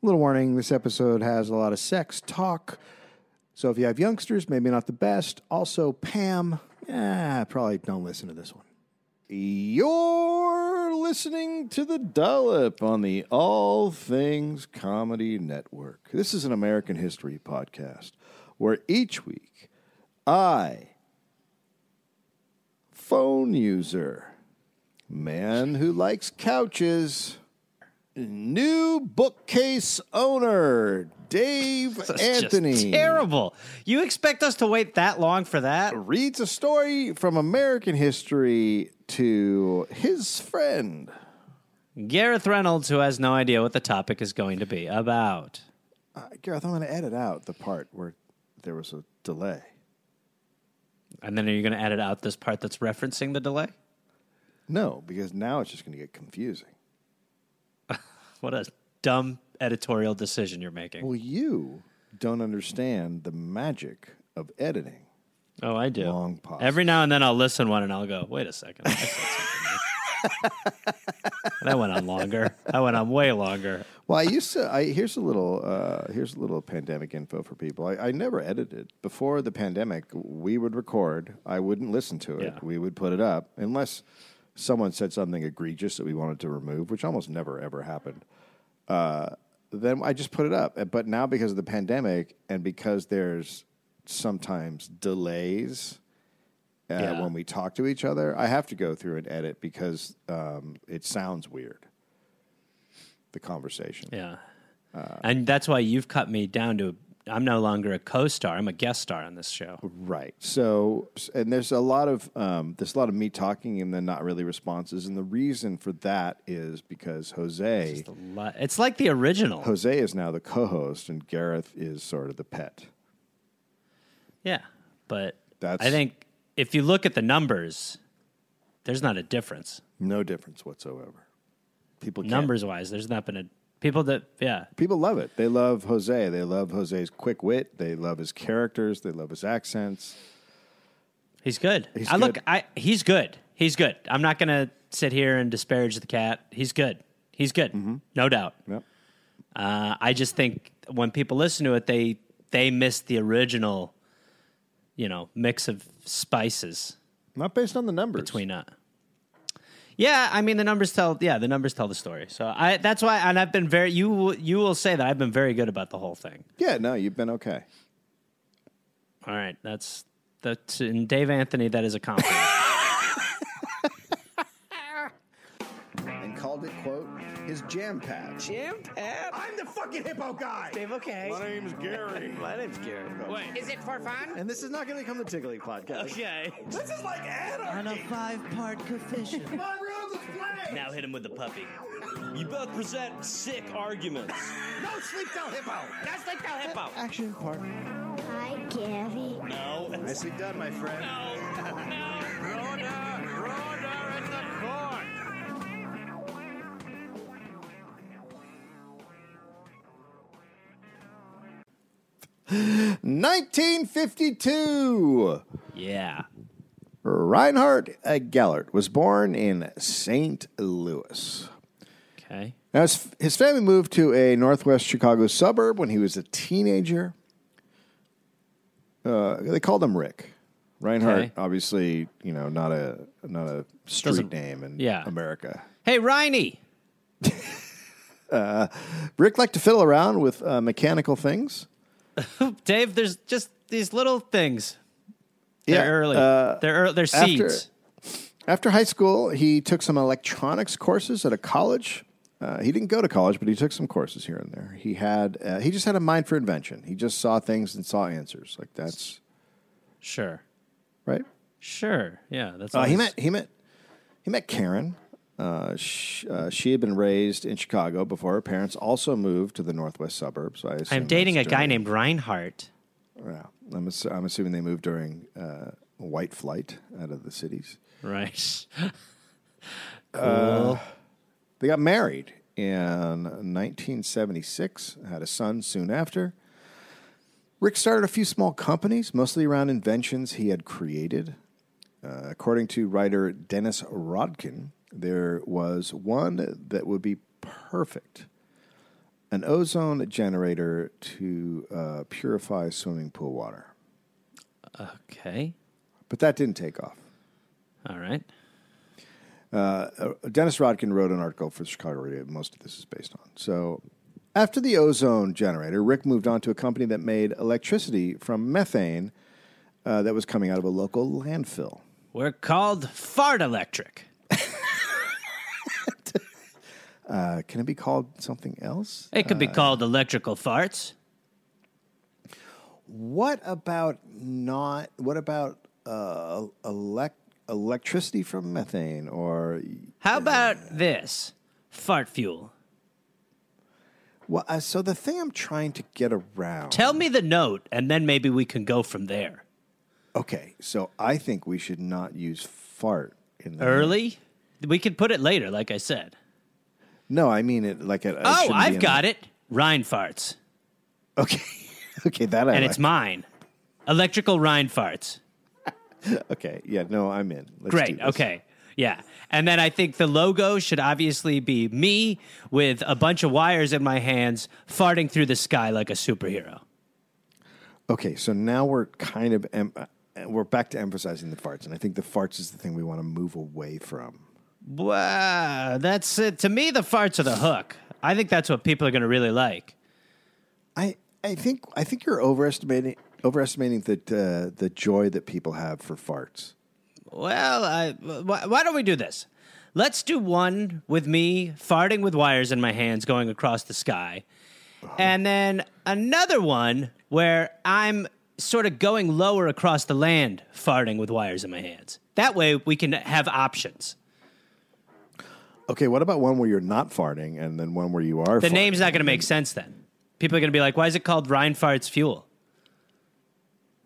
Little warning this episode has a lot of sex talk. So if you have youngsters, maybe not the best. Also, Pam, eh, probably don't listen to this one. You're listening to the Dollop on the All Things Comedy Network. This is an American history podcast where each week I, phone user, man who likes couches, new bookcase owner, Dave That's Anthony. Just terrible. You expect us to wait that long for that? reads a story from American history to his friend. Gareth Reynolds, who has no idea what the topic is going to be about. Uh, Gareth, I'm going to edit out the part where there was a delay. And then are you going to edit out this part that's referencing the delay? No, because now it's just going to get confusing. What a dumb editorial decision you're making. Well, you don't understand the magic of editing. oh, I do. long pause. Every now and then I'll listen one and I'll go, wait a second. I that went on longer. That went on way longer. Well, I used to. I here's a little. Uh, here's a little pandemic info for people. I, I never edited before the pandemic. We would record. I wouldn't listen to it. Yeah. We would put it up unless someone said something egregious that we wanted to remove, which almost never ever happened. Uh, then I just put it up. But now because of the pandemic and because there's sometimes delays uh, Yeah. when we talk to each other, I have to go through and edit because um, it sounds weird. The conversation. Yeah. Uh, and that's why you've cut me down to I'm no longer a co-star. I'm a guest star on this show. Right. So, and there's a lot of um, there's a lot of me talking and then not really responses, and the reason for that is because Jose lot- It's like the original. Jose is now the co-host, and Gareth is sort of the pet. Yeah, but That's- I think if you look at the numbers, there's not a difference. No difference whatsoever. People can't- Numbers wise, there's not been a people that yeah. People love it. They love Jose. They love Jose's quick wit. They love his characters. They love his accents. He's good. He's I look good. I he's good. He's good. I'm not gonna sit here and disparage the cat. He's good. He's good. Mm-hmm. No doubt. Yep. Uh, I just think when people listen to it, they they miss the original, you know, mix of spices Not based on the numbers. between uh yeah i mean the numbers tell yeah the numbers tell the story so i that's why and i've been very you will- you will say that i've been very good about the whole thing Yeah. No, you've been okay. all right that's that's in dave anthony that is a compliment And called it quote his jam pad. jam pad I'm the fucking hippo guy. dave okay My name's Gary. my name's gary wait Is it for fun? And this is not going to become the Tiggly podcast. okay This is like anarchy. five-part coefficient. My rules is now hit him with the puppy You both present sick arguments. No sleep till hippo. That's like the hippo. Action part. Hi, Gary. No. Nicely done, my friend. Nineteen fifty-two. yeah Reinhard uh, Gellert was born in St. Louis. okay Now, his, his family moved to a northwest Chicago suburb when he was a teenager. Uh, they called him Rick. Reinhardt, Okay. obviously, you know, not a not a street Doesn't- name in yeah. America. hey Riney. Rick liked to fiddle around with uh, mechanical things. dave there's just these little things they're Yeah, early uh, they're early, they're seeds After high school, he took some electronics courses at a college. Uh, he didn't go to college, but he took some courses here and there. He had uh, he just had a mind for invention. He just saw things and saw answers. Like that's sure right. sure yeah that's Uh, he met he met he met Karen. Uh, sh- uh, she had been raised in Chicago before her parents also moved to the northwest suburbs. I I'm dating a guy named Reinhardt. Yeah, I'm, assu- I'm assuming they moved during uh, white flight out of the cities. Right. Cool. They got married in 1976. Had a son soon after. Rick started a few small companies, mostly around inventions he had created. Uh, according to writer Dennis Rodkin, there was one that would be perfect an ozone generator to uh, purify swimming pool water. Okay. But that didn't take off. All right. Uh, Dennis Rodkin wrote an article for the Chicago Reader. Most of this is based on. So, after the ozone generator, Rick moved on to a company that made electricity from methane uh, that was coming out of a local landfill. We're called Fart Electric. Uh, can it be called something else? It could be called electrical farts. What about not? What about uh, elect, electricity from methane or? How about this? Fart fuel. Well, uh, so the thing I'm trying to get around. Tell me the note, and then maybe we can go from there. Okay, so I think we should not use fart in the Early? We could put it later, like I said. No, I mean it like a. Oh, I've got it. Rhine farts. Okay, okay, that I And like. it's mine. Electrical Rhine farts. okay. Yeah, no, I'm in. Let's do Great. Okay. Yeah. And then I think the logo should obviously be me with a bunch of wires in my hands, farting through the sky like a superhero. Okay, so now we're kind of em- uh, we're back to emphasizing the farts, and I think the farts is the thing we want to move away from. Wow. That's it. To me, the farts are the hook. I think that's what people are going to really like. I I think I think you're overestimating overestimating the uh, the joy that people have for farts. Well, I, why, why don't we do this? Let's do one with me farting with wires in my hands going across the sky. And then another one where I'm sort of going lower across the land farting with wires in my hands. That way we can have options. Okay, what about one where you're not farting, and then one where you are? The farting? name's not going to make sense then. People are going to be like, why is it called Rhine Farts Fuel?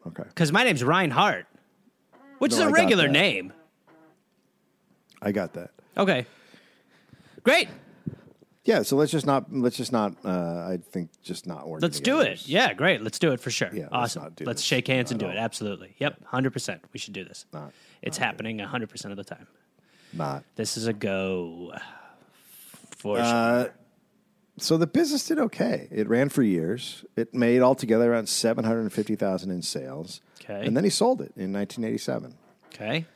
Okay, Because my name's Reinhardt, which No, is I a got regular that. name. I got that. Okay. Great. Yeah, so let's just not let's just not. Uh, I think just not work. Let's do it. Yeah, great. Let's do it for sure. Yeah, let's awesome. not do let's this. shake hands and do it. Absolutely. Yep. 100%. We should do this. Not- it's happening 100% of the time. Not. This is a go for Uh, sure. So the business did okay. It ran for years. It made altogether around seven hundred and fifty thousand in sales. Okay. and then he sold it in nineteen eighty seven. Okay.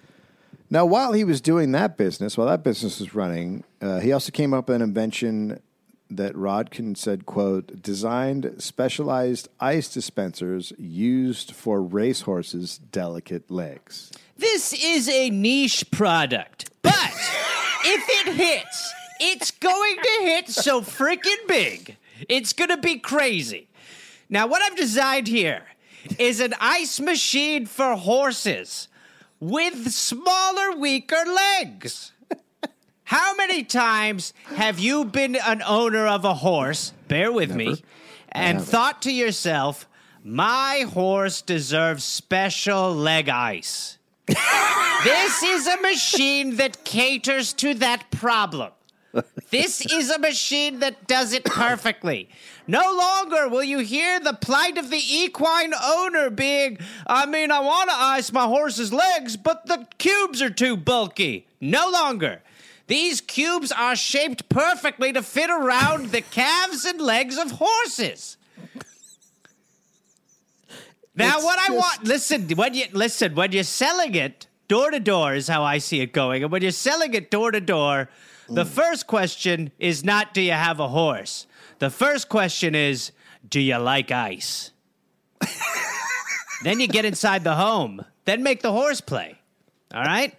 Now, while he was doing that business, while that business was running, uh, he also came up with an invention that Rodkin said, "quote designed specialized ice dispensers used for racehorses' delicate legs." This is a niche product, but if it hits, it's going to hit so freaking big. It's going to be crazy. Now, what I've designed here is an ice machine for horses with smaller, weaker legs. How many times have you been an owner of a horse? Bear with me. And thought to yourself, my horse deserves special leg ice. This is a machine that caters to that problem. This is a machine that does it perfectly. No longer will you hear the plight of the equine owner being, I mean, I want to ice my horse's legs, but the cubes are too bulky. No longer. These cubes are shaped perfectly to fit around the calves and legs of horses. Now, It's what I want, listen, when you listen, when you're selling it door to door is how I see it going, and when you're selling it door to door, the Mm. first question is not do you have a horse. The first question is do you like ice. then you get inside the home, then make the horse play. All right,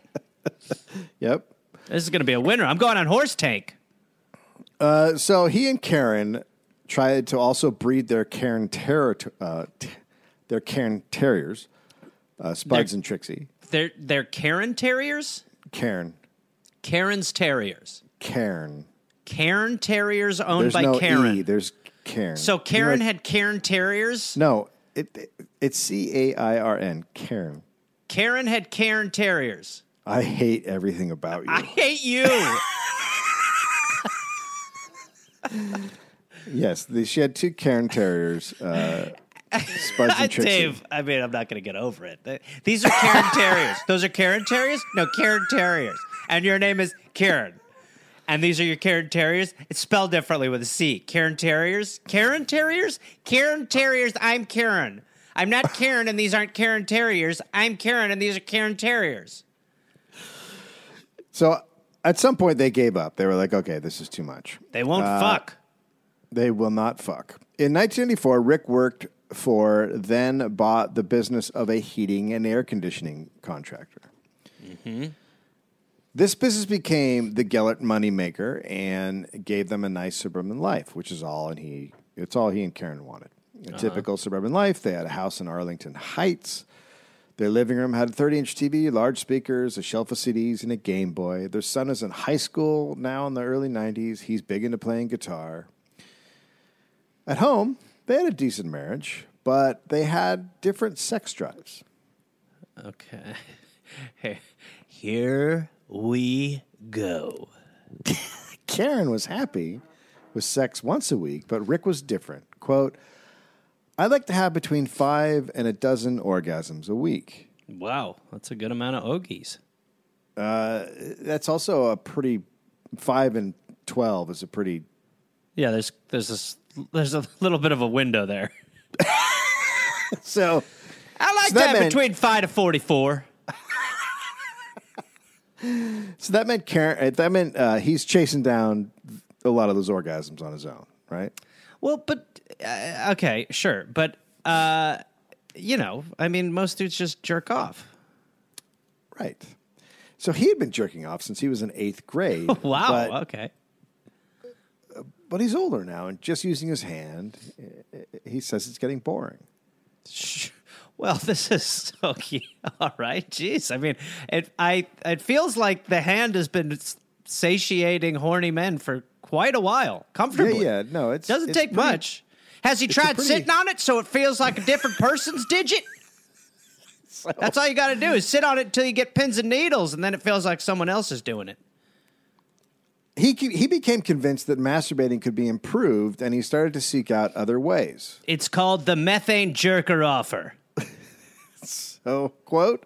Yep. this is going to be a winner. I'm going on horse tank. Uh, so he and Karen tried to also breed their Karen Terror, uh, t- their Karen Terriers, uh, Spuds They're- and Trixie. They're they're Karen Terriers. Karen, Karen's Terriers. Karen. Karen Terriers owned There's by no Karen. E. There's Karen. so Karen had Karen Terriers. no. It, it it's C A I R N. Karen. Karen had Karen Terriers. I hate everything about you. I hate you. yes, the, she had two Karen Terriers, uh, Spuds and Trixie. Dave, I mean, I'm not going to get over it. These are Karen Terriers. Those are Karen Terriers? No, Karen Terriers. And your name is Karen. And these are your Karen Terriers. It's spelled differently with a C. Karen Terriers. Karen Terriers. Karen Terriers. I'm Karen. I'm not Karen, and these aren't Karen Terriers. I'm Karen, and these are Karen Terriers. So at some point they gave up. They were like, okay, this is too much. They won't Uh, fuck. They will not fuck. In 1984, Rick worked for then bought the business of a heating and air conditioning contractor. Mm-hmm. This business became the Gellert moneymaker and gave them a nice suburban life, which is all and he it's all he and Karen wanted. A uh-huh. typical suburban life. They had a house in Arlington Heights. Their living room had a 30 inch TV, large speakers, a shelf of CDs, and a Game Boy. Their son is in high school now in the early 90s. He's big into playing guitar. At home, they had a decent marriage, but they had different sex drives. Okay. Here we go. Karen was happy with sex once a week, but Rick was different. Quote, I like to have between five and a dozen orgasms a week. Wow, that's a good amount of ogies. Uh, that's also a pretty, five and 12 is a pretty, Yeah, there's there's this there's a little bit of a window there. so I like So to that meant- between five to forty-four. So that meant Karen. That meant uh, he's chasing down a lot of those orgasms on his own, right? Well, but uh, okay, sure, but uh, you know, I mean, most dudes just jerk off. Right. So he had been jerking off since he was in eighth grade. Wow. But, okay. But he's older now, and just using his hand, uh, he says it's getting boring. Well, this is okay. All right. Jeez. I mean, it I it feels like the hand has been satiating horny men for quite a while, comfortably. Yeah, yeah. No, it Doesn't it's take pretty- much. Has he tried pretty- sitting on it so it feels like a different person's digit? That's all you got to do is sit on it until you get pins and needles, and then it feels like someone else is doing it. He he became convinced that masturbating could be improved, and he started to seek out other ways. It's called the methane jerker offer. So, quote,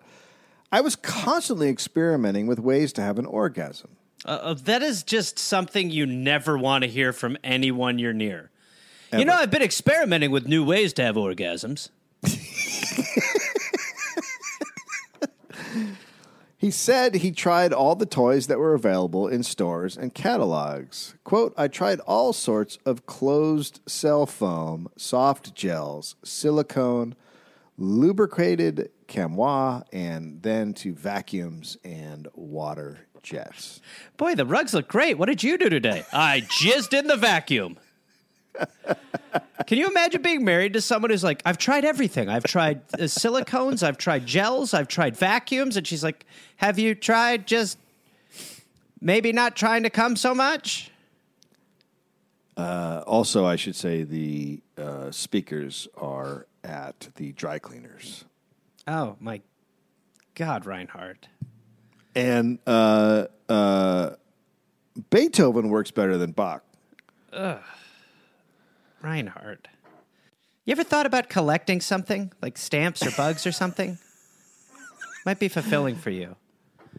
I was constantly experimenting with ways to have an orgasm. Uh, uh, that is just something you never want to hear from anyone you're near. You know, I've been experimenting with new ways to have orgasms. He said he tried all the toys that were available in stores and catalogs. Quote, I tried all sorts of closed cell foam, soft gels, silicone, lubricated chamois, and then to vacuums and water jets. Boy, the rugs look great. What did you do today? I jizzed in the vacuum. Can you imagine being married to someone who's like, I've tried everything. I've tried uh, silicones, I've tried gels, I've tried vacuums. And she's like, Have you tried just maybe not trying to come so much? Also, I should say the uh, speakers are at the dry cleaners. Oh, my God, Reinhardt. And uh, uh, Beethoven works better than Bach. Reinhardt. You ever thought about collecting something like stamps or bugs or something? Might be fulfilling for you.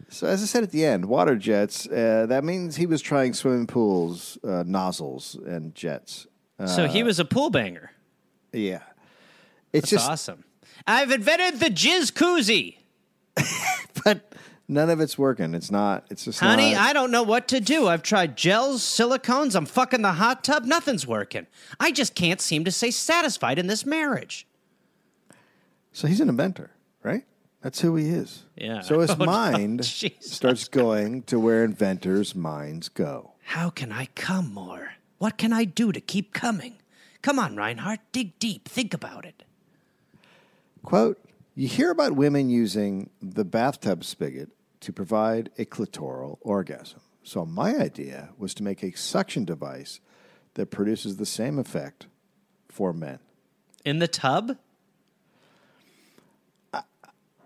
So, as I said at the end, water jets, uh, that means he was trying swimming pools, uh, nozzles, and jets. so he was a pool banger. Yeah. It's That's just, awesome. I've invented the jizz koozie. but none of it's working. It's not, it's just Honey, not. I don't know what to do. I've tried gels, silicones, I'm fucking the hot tub. Nothing's working. I just can't seem to stay satisfied in this marriage. so he's an inventor, right? That's who he is. Yeah. So his Oh, mind starts going to where inventors' minds go. How can I come more? What can I do to keep coming? Come on, Reinhardt, dig deep. Think about it. Quote, you hear about women using the bathtub spigot to provide a clitoral orgasm. So my idea was to make a suction device that produces the same effect for men. In the tub?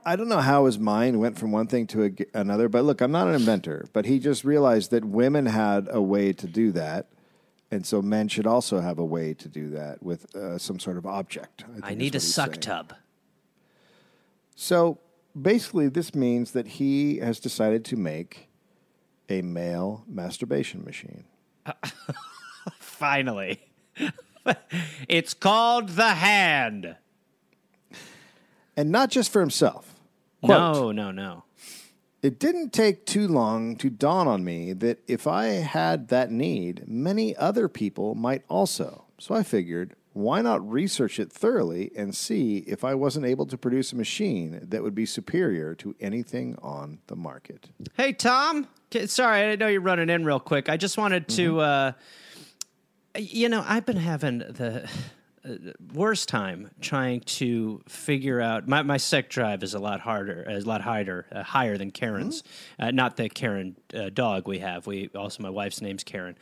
I don't know how his mind went from one thing to a, another, but look, I'm not an inventor, but he just realized that women had a way to do that. And so men should also have a way to do that with uh, some sort of object. think I need a suck saying. tub. So basically, this means that he has decided to make a male masturbation machine. Finally. it's called the hand. And not just for himself. Quote, No, no, no. It didn't take too long to dawn on me that if I had that need, many other people might also. So I figured, why not research it thoroughly and see if I wasn't able to produce a machine that would be superior to anything on the market? Hey, Tom. Sorry, I know you're running in real quick. I just wanted to, uh, you know, I've been having the uh, worst time trying to figure out. My, my sex drive is a lot harder, is a lot higher, uh, higher than Karen's. Uh, not the Karen uh, dog we have. We also my wife's name's Karen,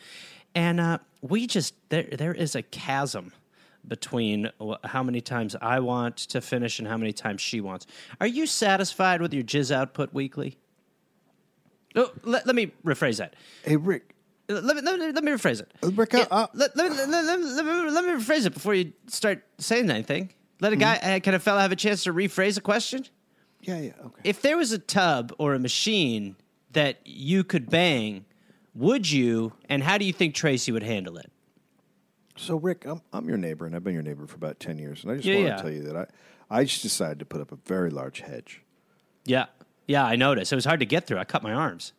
and uh, we just there there is a chasm between how many times I want to finish and how many times she wants. Are you satisfied with your jizz output weekly? Oh, let, let me rephrase that. Hey, Rick. Let me, let me, let me rephrase it. Rick, Yeah, uh, let, let, me, let, let, me- let, me, let me rephrase it before you start saying anything. Let a guy, uh, can a fella have a chance to rephrase a question? Yeah, yeah, okay. If there was a tub or a machine that you could bang, would you, and how do you think Tracy would handle it? So, Rick, I'm, I'm your neighbor, and I've been your neighbor for about 10 years. And I just Yeah, want yeah. to tell you that I, I just decided to put up a very large hedge. Yeah. Yeah, I noticed. It was hard to get through. I cut my arms.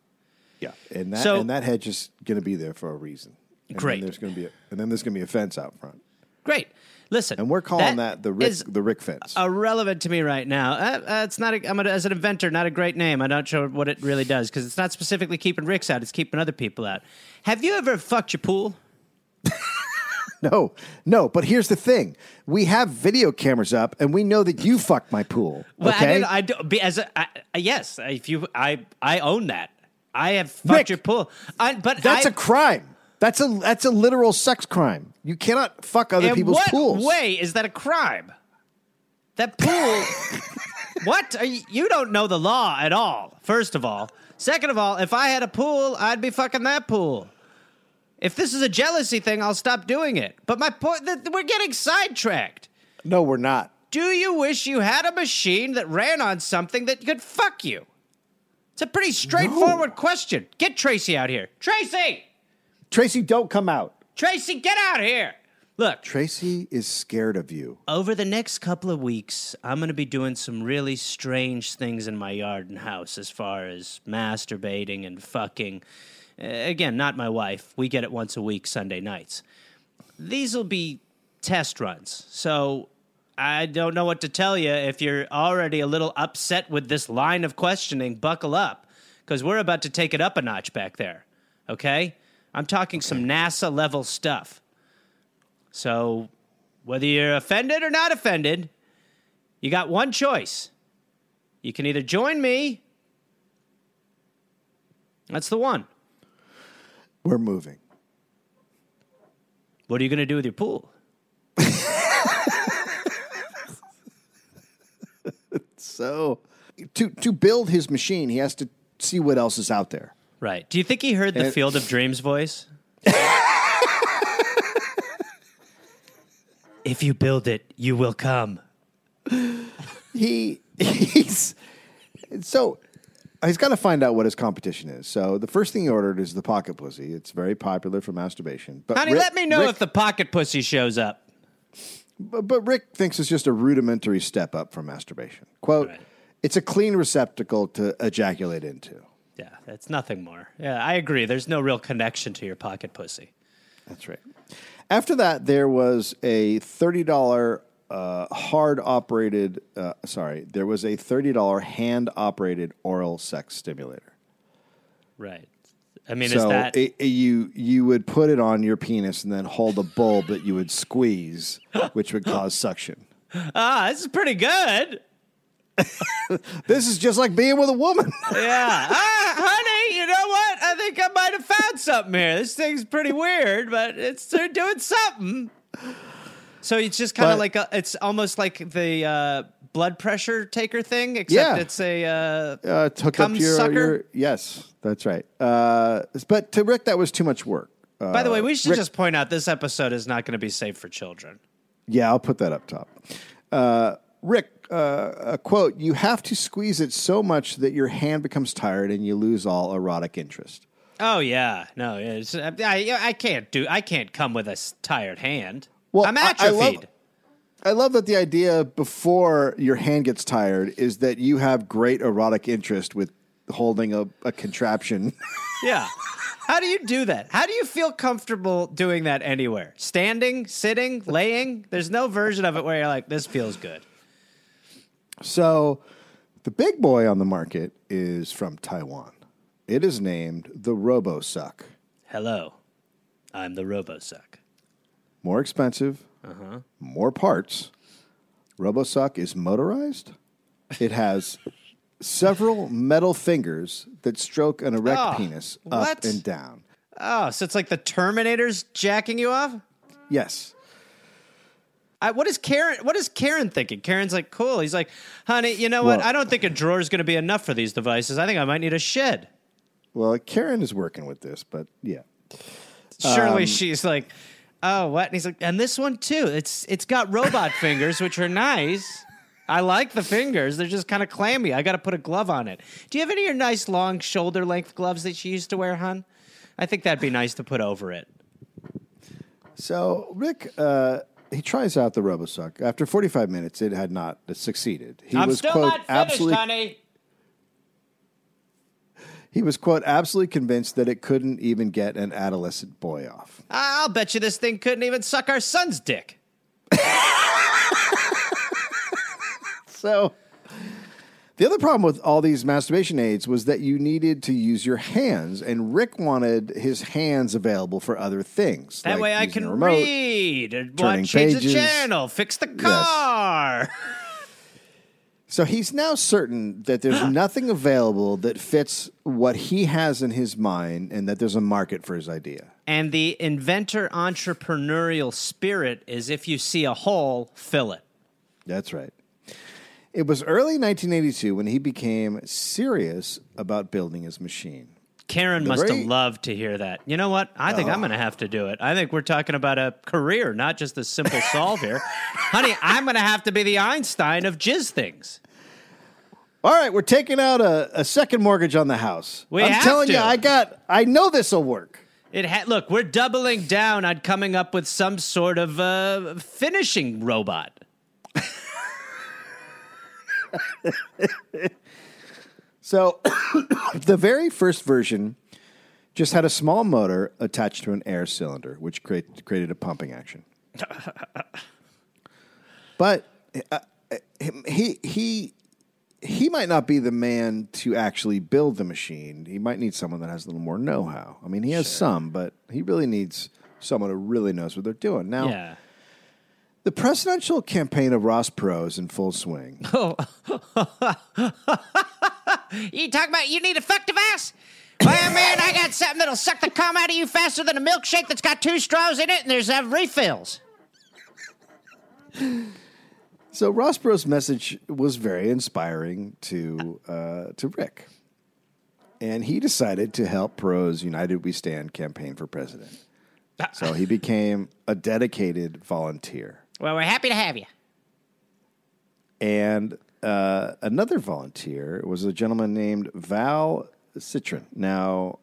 Yeah, and that So- and that hedge is going to be there for a reason. And Great. Then there's going to be a, and then there's going to be a fence out front, Great. Listen. and we're calling that, the Rick the Rick fence. irrelevant to me right now. Uh, uh, it's not. A, I'm a, as an inventor, not a great name. I'm not sure what it really does because it's not specifically keeping Rick's out. It's keeping other people out. Have you ever fucked your pool? no, no. But here's the thing: we have video cameras up, and we know that you fucked my pool. Well, Okay, I, I. Be, as a, I, yes, if you, I, I own that. I have fucked your pool. I, but that's I, a crime. That's a that's a literal sex crime. You cannot fuck other people's what pools. way is that a crime? That pool. what? Are you, you don't know the law at all. First of all. Second of all, if I had a pool, I'd be fucking that pool. If this is a jealousy thing, I'll stop doing it. But my point, th- we're getting sidetracked. No, we're not. Do you wish you had a machine that ran on something that could fuck you? It's a pretty straightforward question. Get Tracy out here. Tracy! Tracy, don't come out. Tracy, get out here! Look, Tracy is scared of you. over the next couple of weeks, I'm going to be doing some really strange things in my yard and house as far as masturbating and fucking. Uh, again, not my wife. We get it once a week, Sunday nights. These will be test runs. So I don't know what to tell you. If you're already a little upset with this line of questioning, buckle up because we're about to take it up a notch back there. Okay? I'm talking some NASA level stuff. So, whether you're offended or not offended, you got one choice. You can either join me, that's the one. We're moving. What are you going to do with your pool? So, to to build his machine, he has to see what else is out there. Right. Do you think he heard the And- Field of Dreams voice? if you build it, you will come. He he's so he's got to find out what his competition is. So the first thing he ordered is the pocket pussy. It's very popular for masturbation. But Honey, Rick- let me know Rick- if the pocket pussy shows up. But, but Rick thinks it's just a rudimentary step up from masturbation. Quote: Right. It's a clean receptacle to ejaculate into. Yeah, that's nothing more. Yeah, I agree. There's no real connection to your pocket pussy. That's right. After that, there was a thirty dollar uh, hard operated. Uh, sorry, there was a thirty dollar hand operated oral sex stimulator. Right. I mean, so is that it- it- you you would put it on your penis and then hold a bulb that you would squeeze, which would cause suction. ah? This is pretty good. This is just like being with a woman. Yeah. ah, honey, you know what? I think I might have found something here. This thing's pretty weird, but it's they're doing something. So it's just kind of like a, it's almost like the uh, blood pressure taker thing, except Yeah. it's a uh, uh, to hook Cum up your, sucker? your yes, that's right. Uh, but to Rick, that was too much work. Uh, By the way, we should Rick- just point out this episode is not going to be safe for children. Yeah, I'll put that up top. Uh, Rick, uh, a quote: "You have to squeeze it so much that your hand becomes tired and you lose all erotic interest." Oh yeah, no, it's, I, I, I can't do. I can't come with a tired hand. Well, I'm I- I atrophied. love- I love that the idea before your hand gets tired is that you have great erotic interest with holding a, a contraption. yeah. How do you do that? How do you feel comfortable doing that anywhere? Standing, sitting, laying? There's no version of it where you're like, this feels good. so, the big boy on the market is from Taiwan. It is named the RoboSuck. Hello, I'm the RoboSuck. More expensive, more parts. RoboSuck is motorized. It has several metal fingers that stroke an erect Oh, penis up what? and down. Oh, so it's like the Terminator's jacking you off? Yes. I, what is Karen? What is Karen thinking? Karen's like, cool. He's like, honey, you know what? Well- I don't think a drawer is going to be enough for these devices. I think I might need a shed. Well, Karen is working with this, but yeah. Surely Um, she's like, oh, what? And he's like, and this one too. It's it's got robot fingers, which are nice. I like the fingers. They're just kind of clammy. I got to put a glove on it. Do you have any of your nice long shoulder length gloves that she used to wear, hun? I think that'd be nice to put over it. So Rick, uh, he tries out the RoboSuck. After 45 minutes, it had not succeeded. He I'm was still quote not finished, absolutely honey. he was quote absolutely convinced that it couldn't even get an adolescent boy off. I'll bet you this thing couldn't even suck our son's dick. So the other problem with all these masturbation aids was that you needed to use your hands, and Rick wanted his hands available for other things. That like way I can remote. read, watch, change the channel, fix the car. So he's now certain that there's nothing available that fits what he has in his mind, and that there's a market for his idea. And the inventor entrepreneurial spirit is if you see a hole, fill it. That's right. It was early 1982 when he became serious about building his machine. Karen The must very- have loved to hear that. You know what? I think I'm going to ah. have to do it. I think we're talking about a career, not just a simple solve here. Honey, I'm going to have to be the Einstein of jizz things. All right, we're taking out a, a second mortgage on the house. We I'm telling to. you, I got. I know this will work. It ha- look, we're doubling down on coming up with some sort of uh, finishing robot. So, the very first version just had a small motor attached to an air cylinder, which create, created a pumping action. but uh, he he he might not be the man to actually build the machine. He might need someone that has a little more know-how. I mean, he has some, but he really needs someone who really knows what they're doing. Now, Yeah. the presidential campaign of Ross Perot is in full swing. You talking about you need effective ass? Well, man, I got something that'll suck the cum out of you faster than a milkshake that's got two straws in it and there's uh, refills. So Ross Perot's message was very inspiring to uh, to Rick, and he decided to help Perot's United We Stand campaign for president. So he became a dedicated volunteer, Well, we're happy to have you. and uh, another volunteer was a gentleman named Val Citron. Now,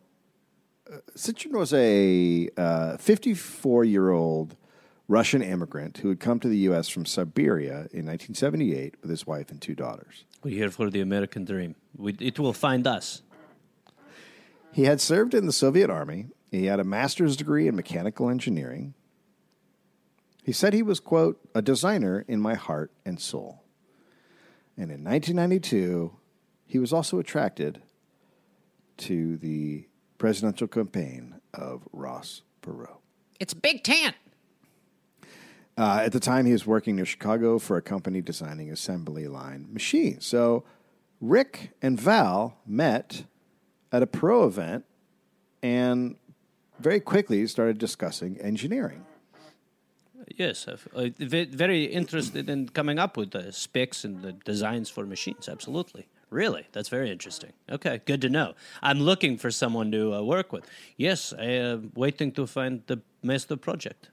uh, Citron was a 54 year old Russian immigrant who had come to the U.S. from Siberia in 1978 with his wife and two daughters. We're here for the American dream. We, it will find us. He had served in the Soviet Army. He had a master's degree in mechanical engineering. He said he was, quote, a designer in my heart and soul. And in 1992, he was also attracted to the presidential campaign of Ross Perot. It's a big tent. Uh, at the time, he was working near Chicago for a company designing assembly line machines. So Rick and Val met at a Perot event and very quickly started discussing engineering. Yes, uh, very interested in coming up with the specs and the designs for machines. Absolutely. Really? That's very interesting. Okay, good to know. I'm looking for someone to uh, work with. Yes, I am waiting to find the master project.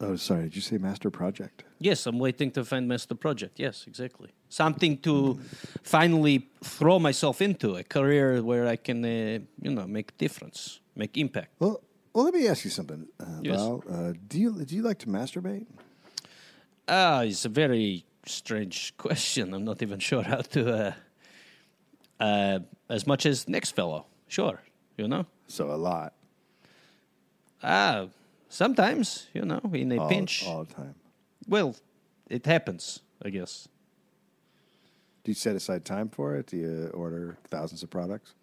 Oh, sorry. Did you say master project? Yes, I'm waiting to find master project. Yes, exactly. Something to finally throw myself into a career where I can, uh, you know, make difference, make impact. Well, well, let me ask you something, uh, Yes. Val. Uh, do you do you like to masturbate? Ah, it's a very strange question. I'm not even sure how to. Uh, uh, as much as next fellow, sure, you know. So a lot, Ah, sometimes, you know, in a all, pinch. all the time. Well, it happens, I guess. Do you set aside time for it? Do you order thousands of products?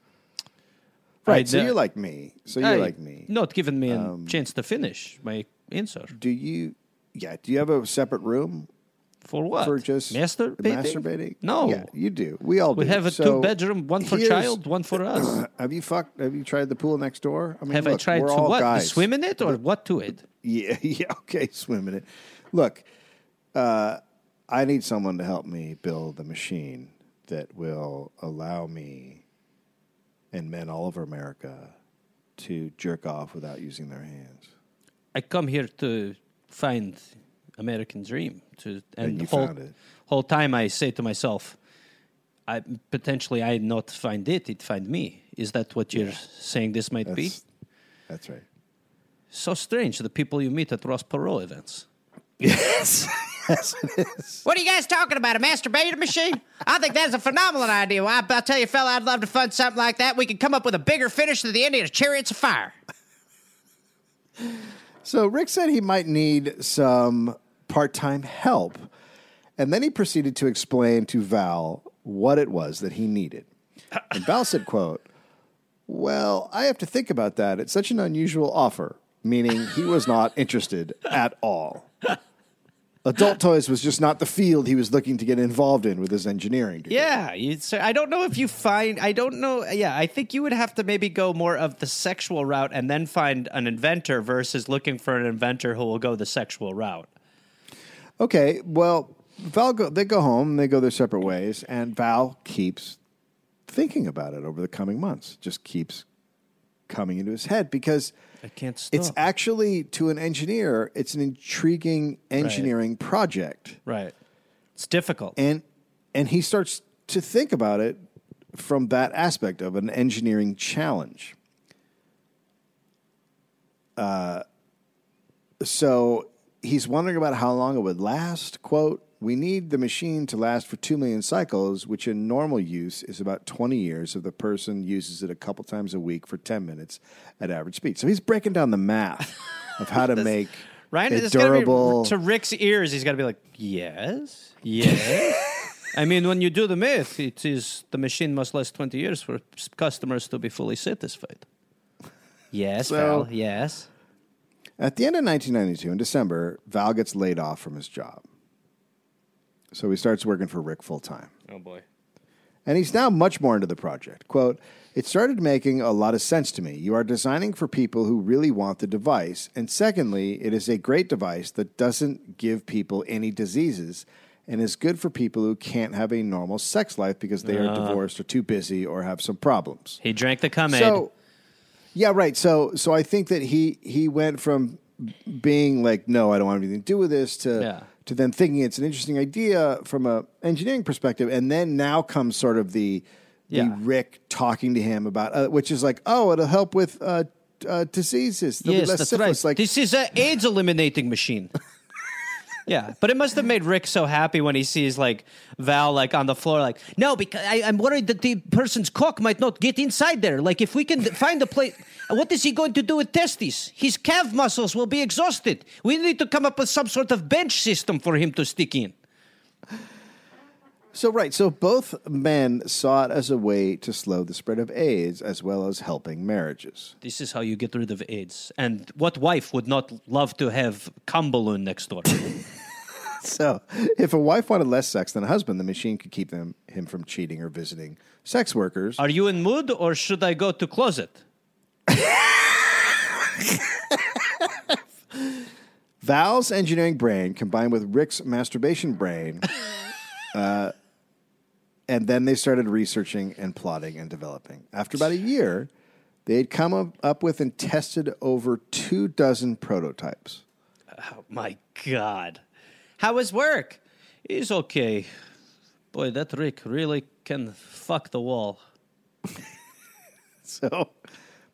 I Right. so do- you're like me. So you're Aye, like me. Not giving me a Um, chance to finish my answer. Do you? Yeah. Do you have a separate room For what? for just masturbating? Masturbating? No. Yeah, you do. We all do. We do. have a So two bedroom, one for child, one for us. Have you fucked? Have you tried the pool next door? I mean, Have I tried to what? Guys. Swim in it or what to it? Yeah, yeah, okay, swim in it. Look, uh, I need someone to help me build a machine that will allow me and men all over America to jerk off without using their hands. I come here to find American dream. To and, And you the whole found it. whole time I say to myself, I potentially I not find it, it find me. Is that what you're saying? This might be That's, that's right. so strange. The people you meet at Ross Perot events. Yes, yes, it is. What are you guys talking about? A masturbator machine? I think that's a phenomenal idea. Well, I, I'll tell you, fella, I'd love to fund something like that. We could come up with a bigger finish than the Indian Chariots of Fire. So Rick said he might need some part-time help, and then he proceeded to explain to Val what it was that he needed. And Val said, "quote Well, I have to think about that. It's such an unusual offer, meaning he was not interested at all. Adult toys was just not the field he was looking to get involved in with his engineering degree. Yeah, it's, I don't know if you find. I don't know. Yeah, I think you would have to maybe go more of the sexual route and then find an inventor versus looking for an inventor who will go the sexual route. Okay, well, Val go, they go home, they go their separate ways, and Val keeps thinking about it over the coming months. Just keeps coming into his head because I can't stop. it's actually to an engineer, it's an intriguing engineering project, right. It's difficult. and and he starts to think about it from that aspect of an engineering challenge. Uh, so he's wondering about how long it would last. Quote, we need the machine to last for 2 million cycles, which in normal use is about 20 years if the person uses it a couple times a week for 10 minutes at average speed. So he's breaking down the math of how to make Ryan, it's gotta be- durable. to Rick's ears, he's got to be like, yes, yes. I mean, when you do the math, it is the machine must last 20 years for customers to be fully satisfied. Yes, So- Val, yes. At the end of 1992, in December, Val gets laid off from his job. So he starts working for Rick full time. Oh, boy. And he's now much more into the project. Quote, it started making a lot of sense to me. You are designing for people who really want the device. And secondly, it is a great device that doesn't give people any diseases and is good for people who can't have a normal sex life because they are ah. divorced or too busy or have some problems. He drank the cum So, yeah, right. So, so I think that he he went from being like, no, I don't want anything to do with this, to Yeah. to then thinking it's an interesting idea from a engineering perspective, and then now comes sort of the the Yeah. Rick talking to him about, uh, which is like, oh, it'll help with uh, uh, diseases. There'll Yes, less that's syphilis. right. Like, this is an AIDS eliminating machine. yeah, but it must have made Rick so happy when he sees like Val like on the floor, like no, because I, I'm worried that the person's cock might not get inside there. Like if we can find a place, what is he going to do with testes? His calf muscles will be exhausted. We need to come up with some sort of bench system for him to stick in. so right. So both men saw it as a way to slow the spread of AIDS as well as helping marriages. This is how you get rid of AIDS. And what wife would not love to have cum balloon next door? So, if a wife wanted less sex than a husband, the machine could keep them him from cheating or visiting sex workers. Are you in mood, or should I go to closet? Val's engineering brain combined with Rick's masturbation brain, uh, and then they started researching and plotting and developing. After about a year, they had come up, up with and tested over two dozen prototypes. Oh My God. How was work? He's okay. Boy, that Rick really can fuck the wall. So,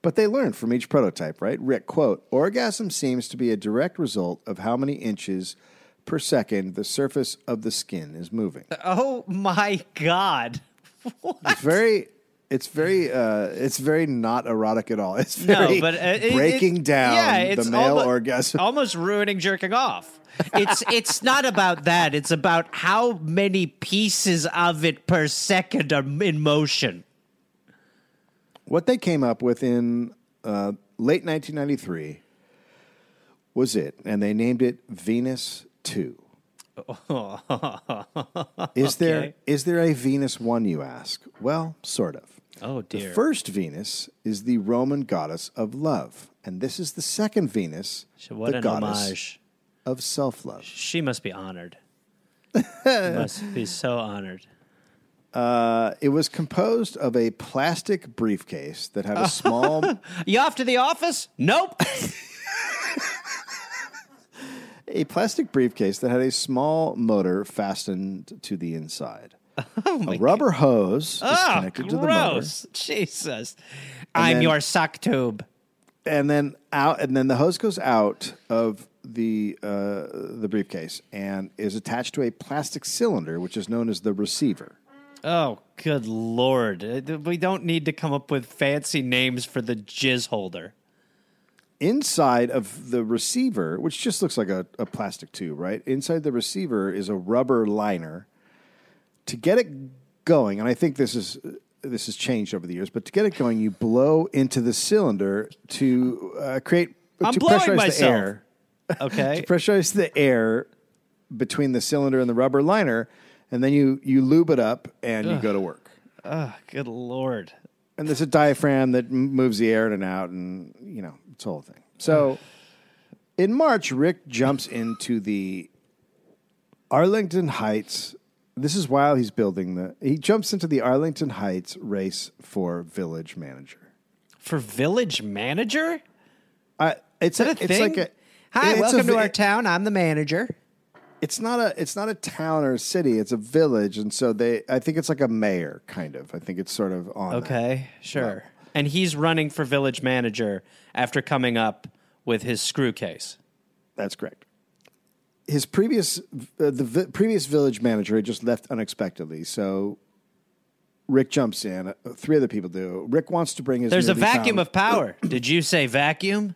but they learned from each prototype, right? Rick, quote, orgasm seems to be a direct result of how many inches per second the surface of the skin is moving. Oh my God. It's very, it's very, uh, it's very not erotic at all. It's No, very but uh, it- breaking it- down yeah, it's the male almo- orgasm. Almost ruining jerking off. It's it's not about that. It's about how many pieces of it per second are in motion. What they came up with in uh, late 1993 was it, and they named it Venus 2. is there Okay. is there a Venus 1 you ask? Well, sort of. Oh dear. The first Venus is the Roman goddess of love, and this is the second Venus, what the goddess homage. Of self-love. She must be honored. must be so honored. Uh, it was composed of a plastic briefcase that had a small You off to the office? Nope. a plastic briefcase that had a small motor fastened to the inside. Oh a rubber hose is oh, connected to the motor, gross. Jesus. I'm then- your suck tube. and then out, and then the hose goes out of the uh, the briefcase and is attached to a plastic cylinder, which is known as the receiver. Oh, good lord. Uh, We don't need to come up with fancy names for the jizz holder. Inside of the receiver, which just looks like a, a plastic tube, right? Inside the receiver is a rubber liner. To get it going, and I think this is this has changed over the years, but to get it going, you blow into the cylinder to uh, create I'm to blowing pressurize myself. the air. Okay. to pressurize the air between the cylinder and the rubber liner, and then you you lube it up and you go to work. oh, good lord. And there's a diaphragm that m- moves the air in and out, and you know it's a whole thing. So, in March, Rick jumps into the Arlington Heights. This is while he's building the. He jumps into the Arlington Heights race for village manager. For village manager? I, it's Is that a it's thing? like a. Hi, it's a welcome to vi- our town. I'm the manager. It's not a it's not a town or a city. It's a village, and so they. I think it's like a mayor, kind of. I think it's sort of on. that. Okay, sure. And he's running for village manager after coming up with his screw case. That's correct. His previous uh, the vi- previous village manager had just left unexpectedly, so Rick jumps in. Uh, Three other people do. Rick wants to bring his. There's a vacuum found- of power. Did you say vacuum?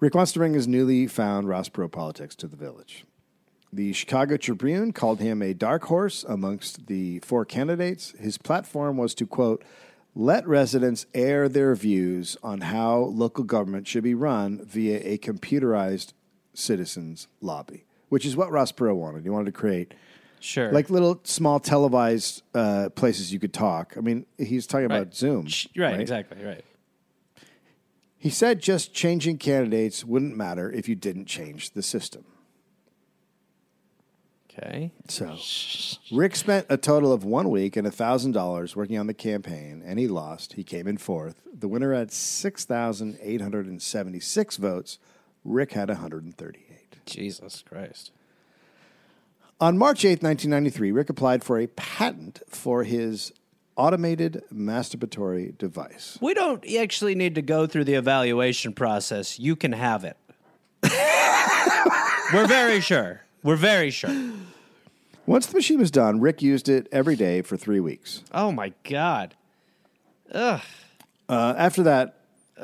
Rick wants to bring his newly found Ross Perot politics to the village. The Chicago Tribune called him a dark horse amongst the four candidates. His platform was to, quote, let residents air their views on how local government should be run via a computerized citizens lobby, which is what Ross Perot wanted. He wanted to create Sure. like little small televised uh, places you could talk. I mean, he's talking Right. about Zoom. Sh- right, exactly, right. He said just changing candidates wouldn't matter if you didn't change the system. Okay. So, Rick spent a total of one week and thousand dollars working on the campaign, and he lost. He came in fourth. The winner had six thousand eight hundred and seventy-six votes. Rick had one hundred and thirty-eight. Jesus Christ. On March eighth, nineteen ninety-three, Rick applied for a patent for his automated masturbatory device. We don't actually need to go through the evaluation process. You can have it. We're very sure. We're very sure. Once the machine was done, Rick used it every day for three weeks. Oh my God. Ugh. Uh, after that,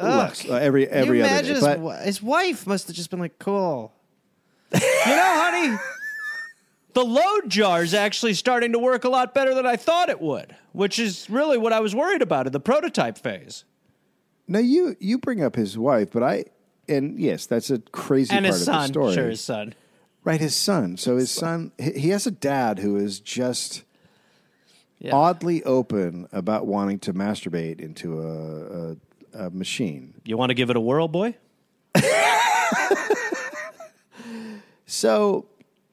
less, uh, every every you other imagine day. his, But wi- his wife must have just been like, cool. you know, honey, the load jar is actually starting to work a lot better than I thought it would, which is really what I was worried about in the prototype phase. now you you bring up his wife, but I and yes, that's a crazy And part his of the story. Sure, his son. Right, his son. So his son, he he has a dad who is just Yeah. oddly open about wanting to masturbate into a, a, a machine. You want to give it a whirl, boy? So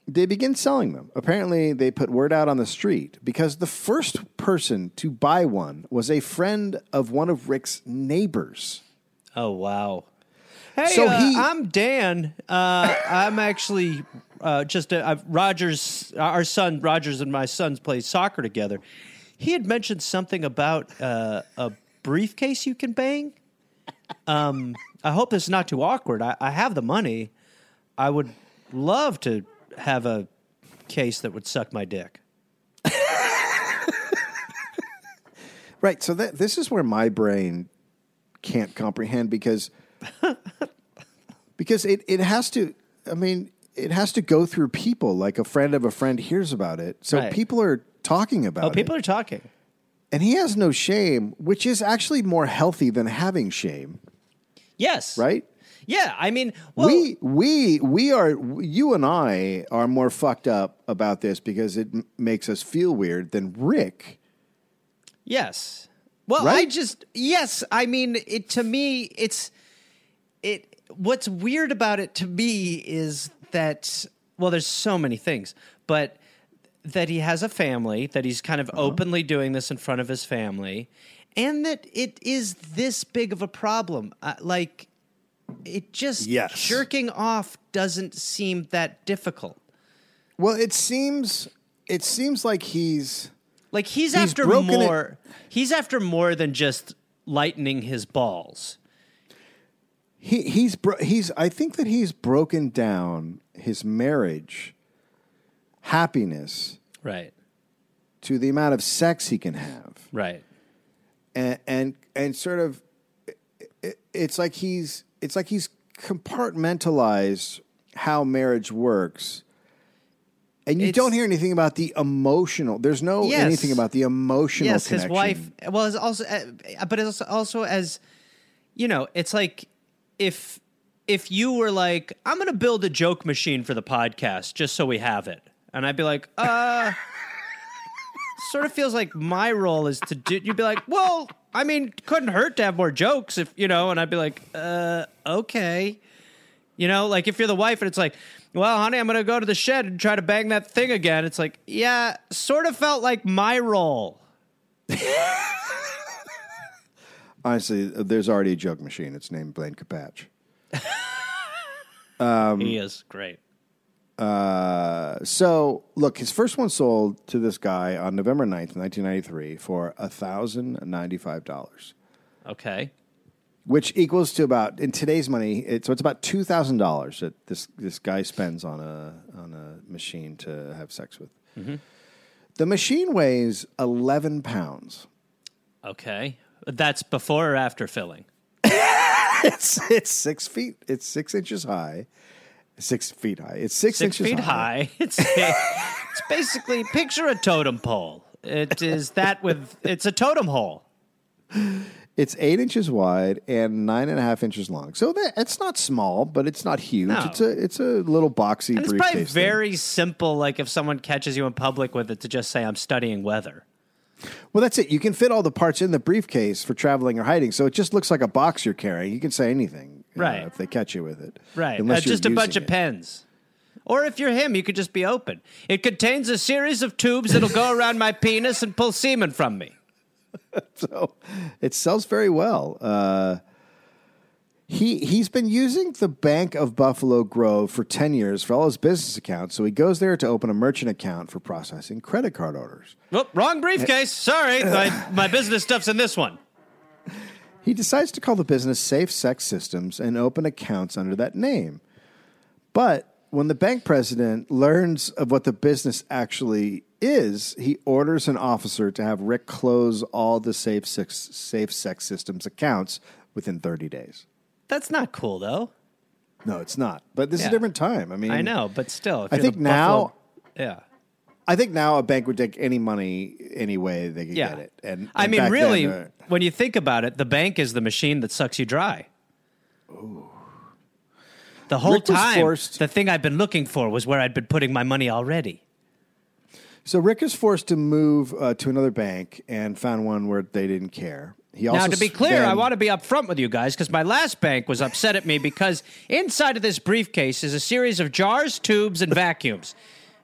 they begin selling them. Apparently, they put word out on the street because the first person to buy one was a friend of one of Rick's neighbors. Oh, wow. Hey, So uh, he- I'm Dan. Uh, I'm actually uh, just uh, I've- Rogers. Our son Rogers and my sons play soccer together. He had mentioned something about uh, a briefcase you can bang. Um, I hope this is not too awkward. I, I have the money. I would love to have a case that would suck my dick. Right. So that this is where my brain can't comprehend because because it, it has to I mean, it has to go through people like a friend of a friend hears about it. So Right. people are talking about it. Oh, people it. are talking. and he has no shame, which is actually more healthy than having shame, Yes. right? Yeah. I mean, well, we we we are you and I are more fucked up about this because it m- makes us feel weird than Rick. Yes. Well, I just yes. I mean, it to me, it's it. What's weird about it to me is that well, there's so many things, but that he has a family, that he's kind Uh-huh. of openly doing this in front of his family, and that it is this big of a problem. Uh, like, it just Yes. jerking off doesn't seem that difficult. Well, it seems it seems like he's Like he's, He's after broken it- more. He's after more than just lightening his balls. he he's bro- he's I think that he's broken down his marriage happiness Right. to the amount of sex he can have Right. and and and sort of it, it's like he's it's like he's compartmentalized how marriage works and you It's- don't hear anything about the emotional there's no Yes. anything about the emotional yes, his wife. Well, it's also, uh, but it's also as you know, it's like if if you were like, I'm going to build a joke machine for the podcast just so we have it, and I'd be like, uh. Sort of feels like my role is to do. You'd be like, well, I mean, couldn't hurt to have more jokes if you know. And I'd be like, uh, okay, you know, like if you're the wife and it's like, well, honey, I'm gonna go to the shed and try to bang that thing again. It's like, yeah, sort of felt like my role. honestly there's already a joke machine it's named Blaine Capatch he is great. Uh, so look, his first one sold to this guy on November 9th, 1993 for $1,095, Okay. which equals to about, in today's money, it, so it's about $2,000 that this, this guy spends on a, on a machine to have sex with. The machine weighs 11 pounds. Okay. That's before or after filling. It's, it's six feet, it's six inches high. Six feet high. It's six, Six inches feet high. It's it's basically picture a totem pole. It is that with it's a totem hole. It's eight inches wide and nine and a half inches long. So that, it's not small, but it's not huge. No. It's a it's a little boxy And it's probably thing. very simple, like if someone catches you in public with it to just say, I'm studying weather. well. That's it. You can fit all the parts in the briefcase for traveling or hiding, so it just looks like a box you're carrying. You can say anything, Right. if they catch you with it, Right. Unless Uh, you're just a bunch using of it. pens. Or if you're him, you could just be open. It contains a series of tubes that'll go around my penis and pull semen from me. So it sells very well. Uh, he he's been using the Bank of Buffalo Grove for ten years for all his business accounts. So he goes there to open a merchant account for processing credit card orders. Oh, wrong briefcase. Sorry. My, my business stuff's in this one. He decides to call the business Safe Sex Systems and open accounts under that name. But when the bank president learns of what the business actually is, he orders an officer to have Rick close all the Safe Sex, Safe Sex Systems accounts within 30 days. That's not cool, though. No, it's not. But this is a different time. I mean, I know, but still. If I think now- Buffalo- yeah. I think now a bank would take any money any way they could Yeah. get it. And I and mean, back really, then, uh, when you think about it, the bank is the machine that sucks you dry. The whole Rick was time, forced- the thing I've been looking for was where I'd been putting my money already. so Rick is forced to move uh, to another bank and found one where they didn't care. He also Now, to be clear, I want to be upfront with you guys because my last bank was upset at me because inside of this briefcase is a series of jars, tubes, and vacuums.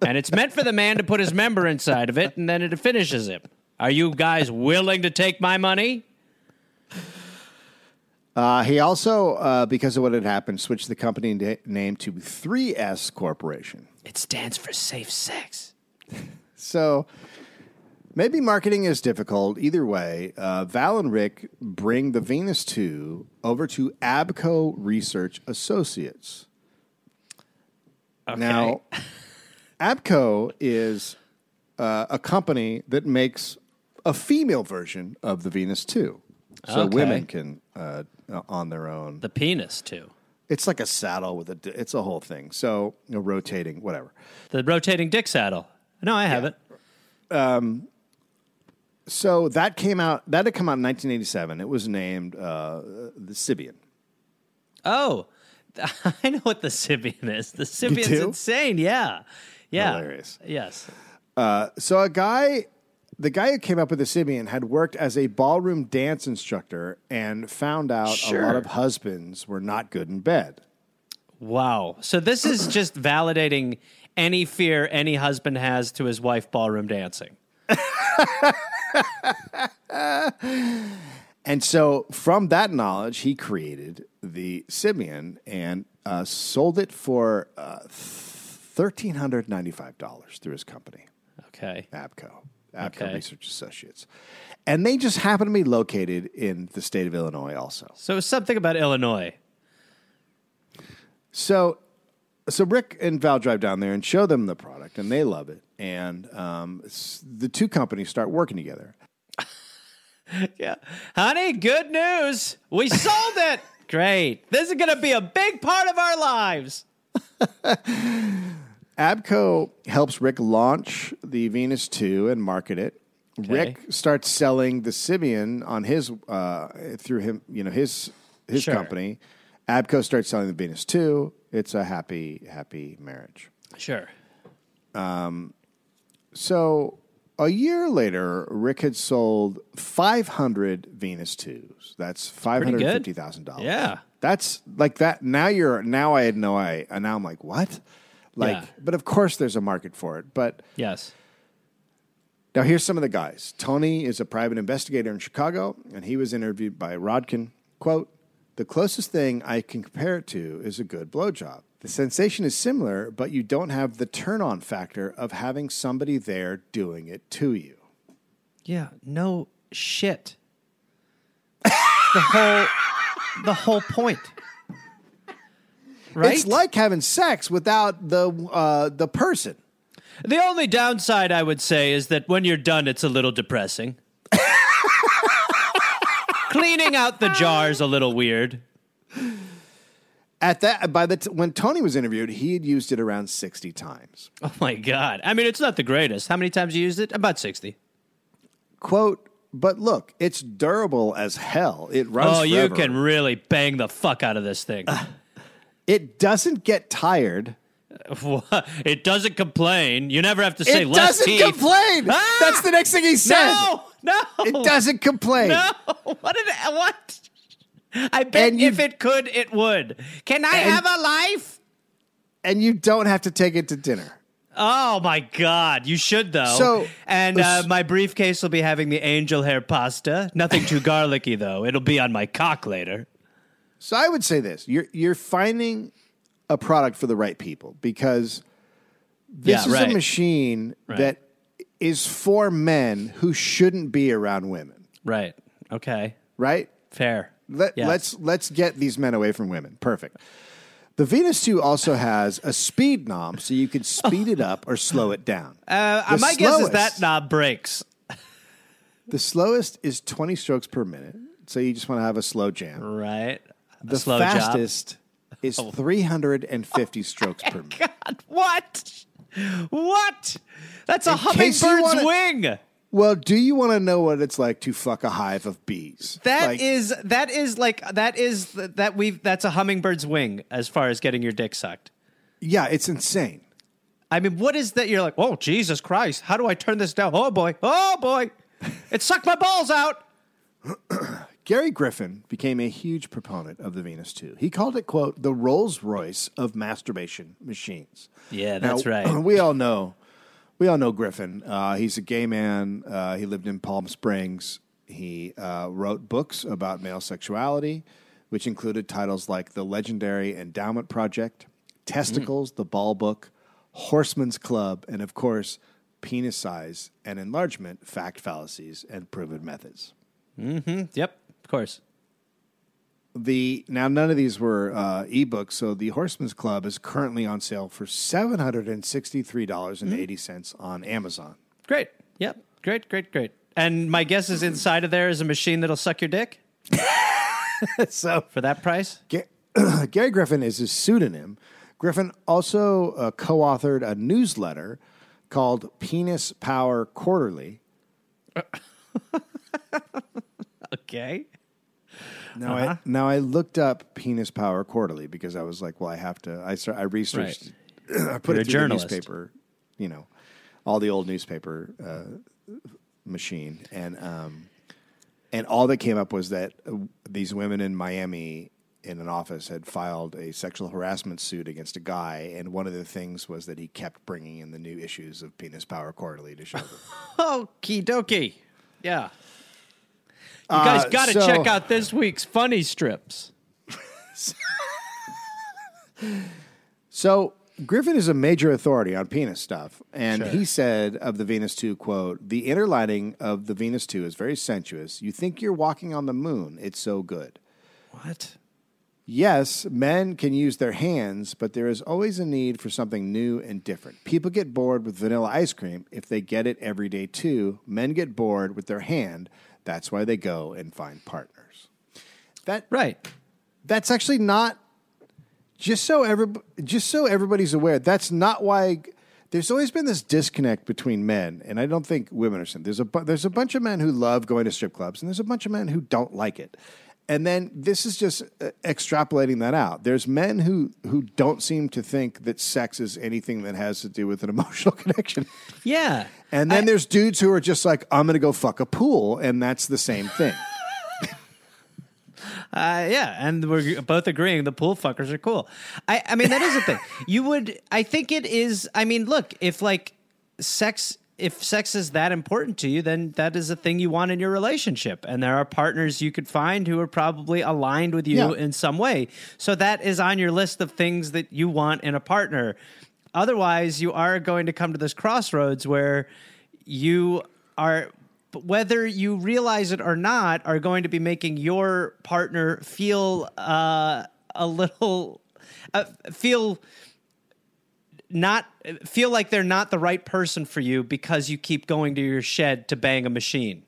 And it's meant for the man to put his member inside of it and then it finishes him. Are you guys willing to take my money? Uh, he also, uh, because of what had happened, switched the company na- name to 3S Corporation. It stands for safe sex. So maybe marketing is difficult. Either way, uh, Val and Rick bring the Venus 2 over to Abco Research Associates. Okay. Now, Abco is uh, a company that makes a female version of the Venus 2. So Okay. women can, uh, uh, on their own. the penis too. It's like a saddle with a, it's a whole thing. So, you know, rotating, whatever. The rotating dick saddle. No, I have it. So that came out, that had come out in 1987. It was named uh, the Sybian. Oh, I know what the Sybian is. The Sybian's do? insane. Yeah. Yeah. Hilarious. Yes. So a guy, the guy who came up with the Sybian had worked as a ballroom dance instructor and found out a lot of husbands were not good in bed. Wow. So this is just validating any fear any husband has to his wife ballroom dancing. And so from that knowledge, he created the Sybian and uh, sold it for uh, $1,395 through his company. Okay. ABCO, ABCO Okay. Research Associates. And they just happen to be located in the state of Illinois also. So something about Illinois. So, so Rick and Val drive down there and show them the product, and they love it. And um, the two companies start working together. Yeah. Honey, good news. We sold it. Great. This is going to be a big part of our lives. Abco helps Rick launch the Venus 2 and market it. Rick starts selling the Sybian on his uh, through him, you know, his his Sure. company. Abco starts selling the Venus 2. It's a happy happy marriage. Sure. Um So a year later, Rick had sold 500 Venus 2s. That's $550,000. Yeah. That's like that. Now you're, now I had no I, and now I'm like, what? Like, Yeah. but of course there's a market for it. But Yes. now here's some of the guys. Tony is a private investigator in Chicago, and he was interviewed by Rodkin. Quote, the closest thing I can compare it to is a good blowjob. The sensation is similar, but you don't have the turn on factor of having somebody there doing it to you. Yeah. No shit. the whole the whole point. Right? It's like having sex without the uh, the person. the only downside I would say is that when you're done it's a little depressing. Cleaning out the jars a little weird. At that, by the t- when Tony was interviewed, he had used it around sixty times. Oh my god. I mean it's not the greatest. How many times you used it? About 60. Quote, but look, it's durable as hell. It runs. Oh, you can really bang the fuck out of this thing. It doesn't get tired. it doesn't complain. You never have to say it less doesn't teeth. complain. Ah! That's the next thing he said. No, no. It doesn't complain. No. What did it, what? I bet And you- if it could, it would. Can I And- have a life? And you don't have to take it to dinner. Oh my God! You should though. So- and uh, my briefcase will be having the angel hair pasta. Nothing too garlicky though. It'll be on my cock later. So I would say this: you're you're finding a product for the right people because this Yeah, is right. a machine Right. that is for men who shouldn't be around women. Right. Okay. Right? Fair. Let, Yes. Let's let's get these men away from women. Perfect. The Venus 2 also has a speed knob, so you can speed it up or slow it down. Uh, The my guess is that knob breaks. The slowest is 20 strokes per minute, so you just want to have a slow jam. Right. A The slow job. Oh. fastest is 350 strokes oh per minute. God, what? What? That's a In you hummingbird's wanna- wing. Well, do you want to know what it's like to fuck a hive of bees? That Like, is that is like that is that we that's a hummingbird's wing as far as getting your dick sucked. yeah, it's insane. I mean, what is that? You're like, oh Jesus Christ! How do I turn this down? Oh boy! Oh boy! It sucked my balls out. Gary Griffin became a huge proponent of the Venus 2. He called it, quote, the Rolls Royce of masturbation machines. Yeah, Now, that's right. We all know, we all know Griffin. Uh, he's a gay man. Uh, he lived in Palm Springs. He uh, wrote books about male sexuality. which included titles like The Legendary Endowment Project, Testicles, The Ball Book, Horseman's Club, and of course, Penis Size and Enlargement, Fact Fallacies, and Proven Methods. Mm-hmm. Yep, of course. The now none of these were uh, ebooks, so the Horseman's Club is currently on sale for seven hundred and sixty three dollars and eighty cents on Amazon. Great. Yep. Great, great, great. And my guess is inside of there is a machine that'll suck your dick so for that price. Ga- Gary Griffin is his pseudonym. Griffin also uh, co-authored a newsletter called Penis Power Quarterly. Okay. Now, Uh-huh. I, now I looked up Penis Power Quarterly because I was like, well, I have to. I start, I researched. I put You're it through the newspaper, you know, all the old newspaper uh, machine, and um, and all that came up was that uh, these women in Miami in an office had filed a sexual harassment suit against a guy, and one of the things was that he kept bringing in the new issues of Penis Power Quarterly to show them. Okie dokie. Yeah. You guys Uh, got to so- check out this week's funny strips. So Griffin is a major authority on penis stuff, and he said of the Venus 2 quote, "The inner lining of the Venus 2 is very sensuous. You think you're walking on the moon. It's so good." What? Yes, men can use their hands, but there is always a need for something new and different. People get bored with vanilla ice cream if they get it every day too. Men get bored with their hand. That's why they go and find partners. That Right. that's actually not just so every, just so everybody's aware that's not why there's always been this disconnect between men and i don't think women are saying there's a there's a bunch of men who love going to strip clubs and there's a bunch of men who don't like it and then this is just uh, extrapolating that out there's men who who don't seem to think that sex is anything that has to do with an emotional connection Yeah. and then I- there's dudes who are just like i'm going to go fuck a pool and that's the same thing Uh, yeah, and we're both agreeing the pool fuckers are cool. I, I mean, that is the thing. You would, I think it is. I mean, look, if like sex, if sex is that important to you, then that is a thing you want in your relationship, and there are partners you could find who are probably aligned with you Yeah. in some way. So that is on your list of things that you want in a partner. Otherwise, you are going to come to this crossroads where you are whether you realize it or not are going to be making your partner feel uh, a little uh, feel not feel like they're not the right person for you because you keep going to your shed to bang a machine.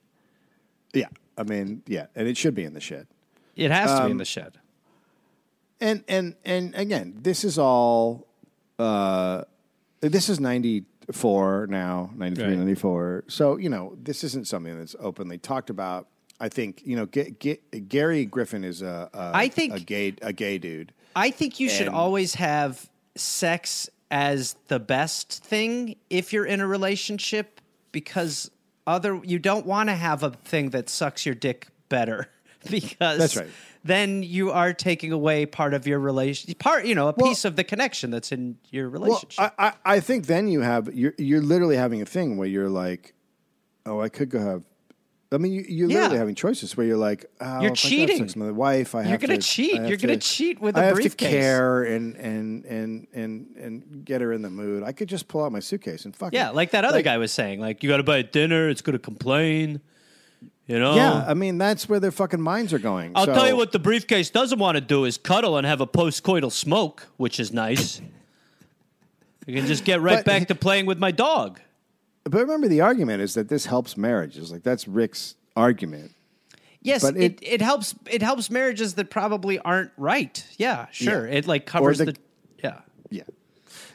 yeah i mean yeah and it should be in the shed It has to be Um, in the shed. And and and again, this is all. Uh, this is ninety four now, 93, Right. 94. So you know, this isn't something that's openly talked about. I think you know, G- G- Gary Griffin is a, a I think- a gay a gay dude. I think you should always have sex as the best thing if you're in a relationship because other you don't want to have a thing that sucks your dick better because That's right. then you are taking away part of your relation part you know a Well- piece of the connection that's in your Well, relationship. I, I I think then you have you're you're literally having a thing where you're like, oh, I could go have. I mean, you, you're literally having choices where you're like, oh, You're I have cheating. sex with my wife. I You're gonna cheat. You're gonna cheat with I a have briefcase. to care and and and and and get her in the mood. I could just pull out my suitcase and fuck. yeah, it. like that other guy was saying like you got to buy a dinner, it's going to complain. You know? Yeah, I mean that's where their fucking minds are going. I'll So- tell you what the briefcase doesn't want to do is cuddle and have a postcoital smoke, which is nice. you can just get right But- back to playing with my dog. But remember, the argument is that this helps marriages. Like that's Rick's argument. Yes, But it, it- it helps it helps marriages that probably aren't right. Yeah, sure. Yeah. It like covers the- the, yeah. Yeah.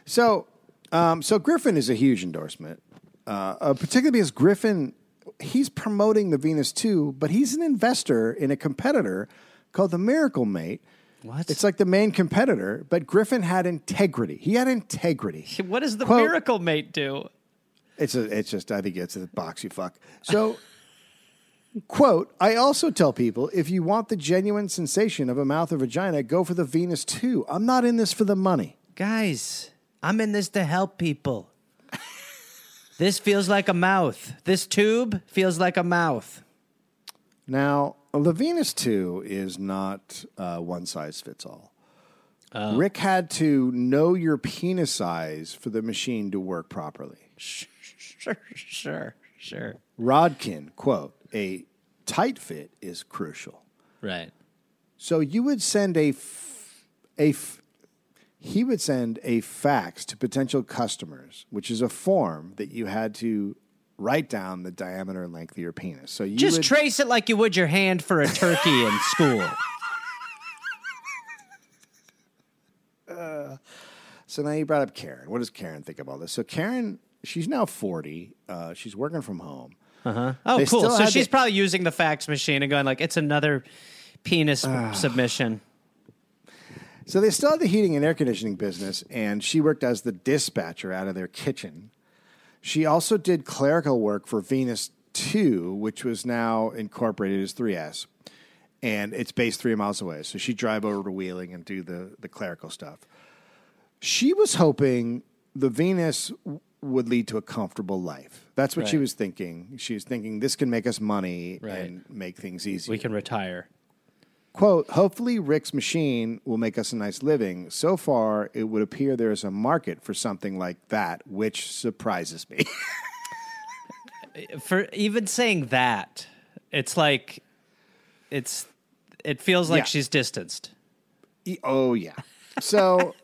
So, um, so Griffin is a huge endorsement, uh, uh, particularly because Griffin he's promoting the Venus 2, but he's an investor in a competitor called the Miracle Mate. What? It's like the main competitor, but Griffin had integrity. He had integrity. what does the Quote- miracle mate do? It's a, it's just, I think it's a box you fuck. So, quote, I also tell people if you want the genuine sensation of a mouth or vagina, go for the Venus 2. I'm not in this for the money. Guys, I'm in this to help people. this feels like a mouth. This tube feels like a mouth. Now, the Venus 2 is not uh, one size fits all. Rick had to know your penis size for the machine to work properly. Sure, sure, sure. Rodkin, quote, a tight fit is crucial. Right. So you would send a, f- a f- he would send a fax to potential customers, which is a form that you had to write down the diameter and length of your penis. So you Just would, trace it like you would your hand for a turkey in school. Uh, so now you brought up Karen. What does Karen think of all this? So Karen, she's now forty. Uh, she's working from home. Uh-huh. Oh, They cool. So she's the- probably using the fax machine and going like, "It's another penis Ah. submission." So they still had the heating and air conditioning business, and she worked as the dispatcher out of their kitchen. She also did clerical work for Venus 2, which was now incorporated as 3S. And it's based three miles away. So she'd drive over to Wheeling and do the, the clerical stuff. She was hoping the Venus w- would lead to a comfortable life. That's what she was thinking. She was thinking this can make us money Right. and make things easy. We can retire. Quote, hopefully Rick's machine will make us a nice living. So far, it would appear there is a market for something like that, which surprises me. For even saying that, it's like, it's, it feels like Yeah. she's distanced. Oh, yeah. So,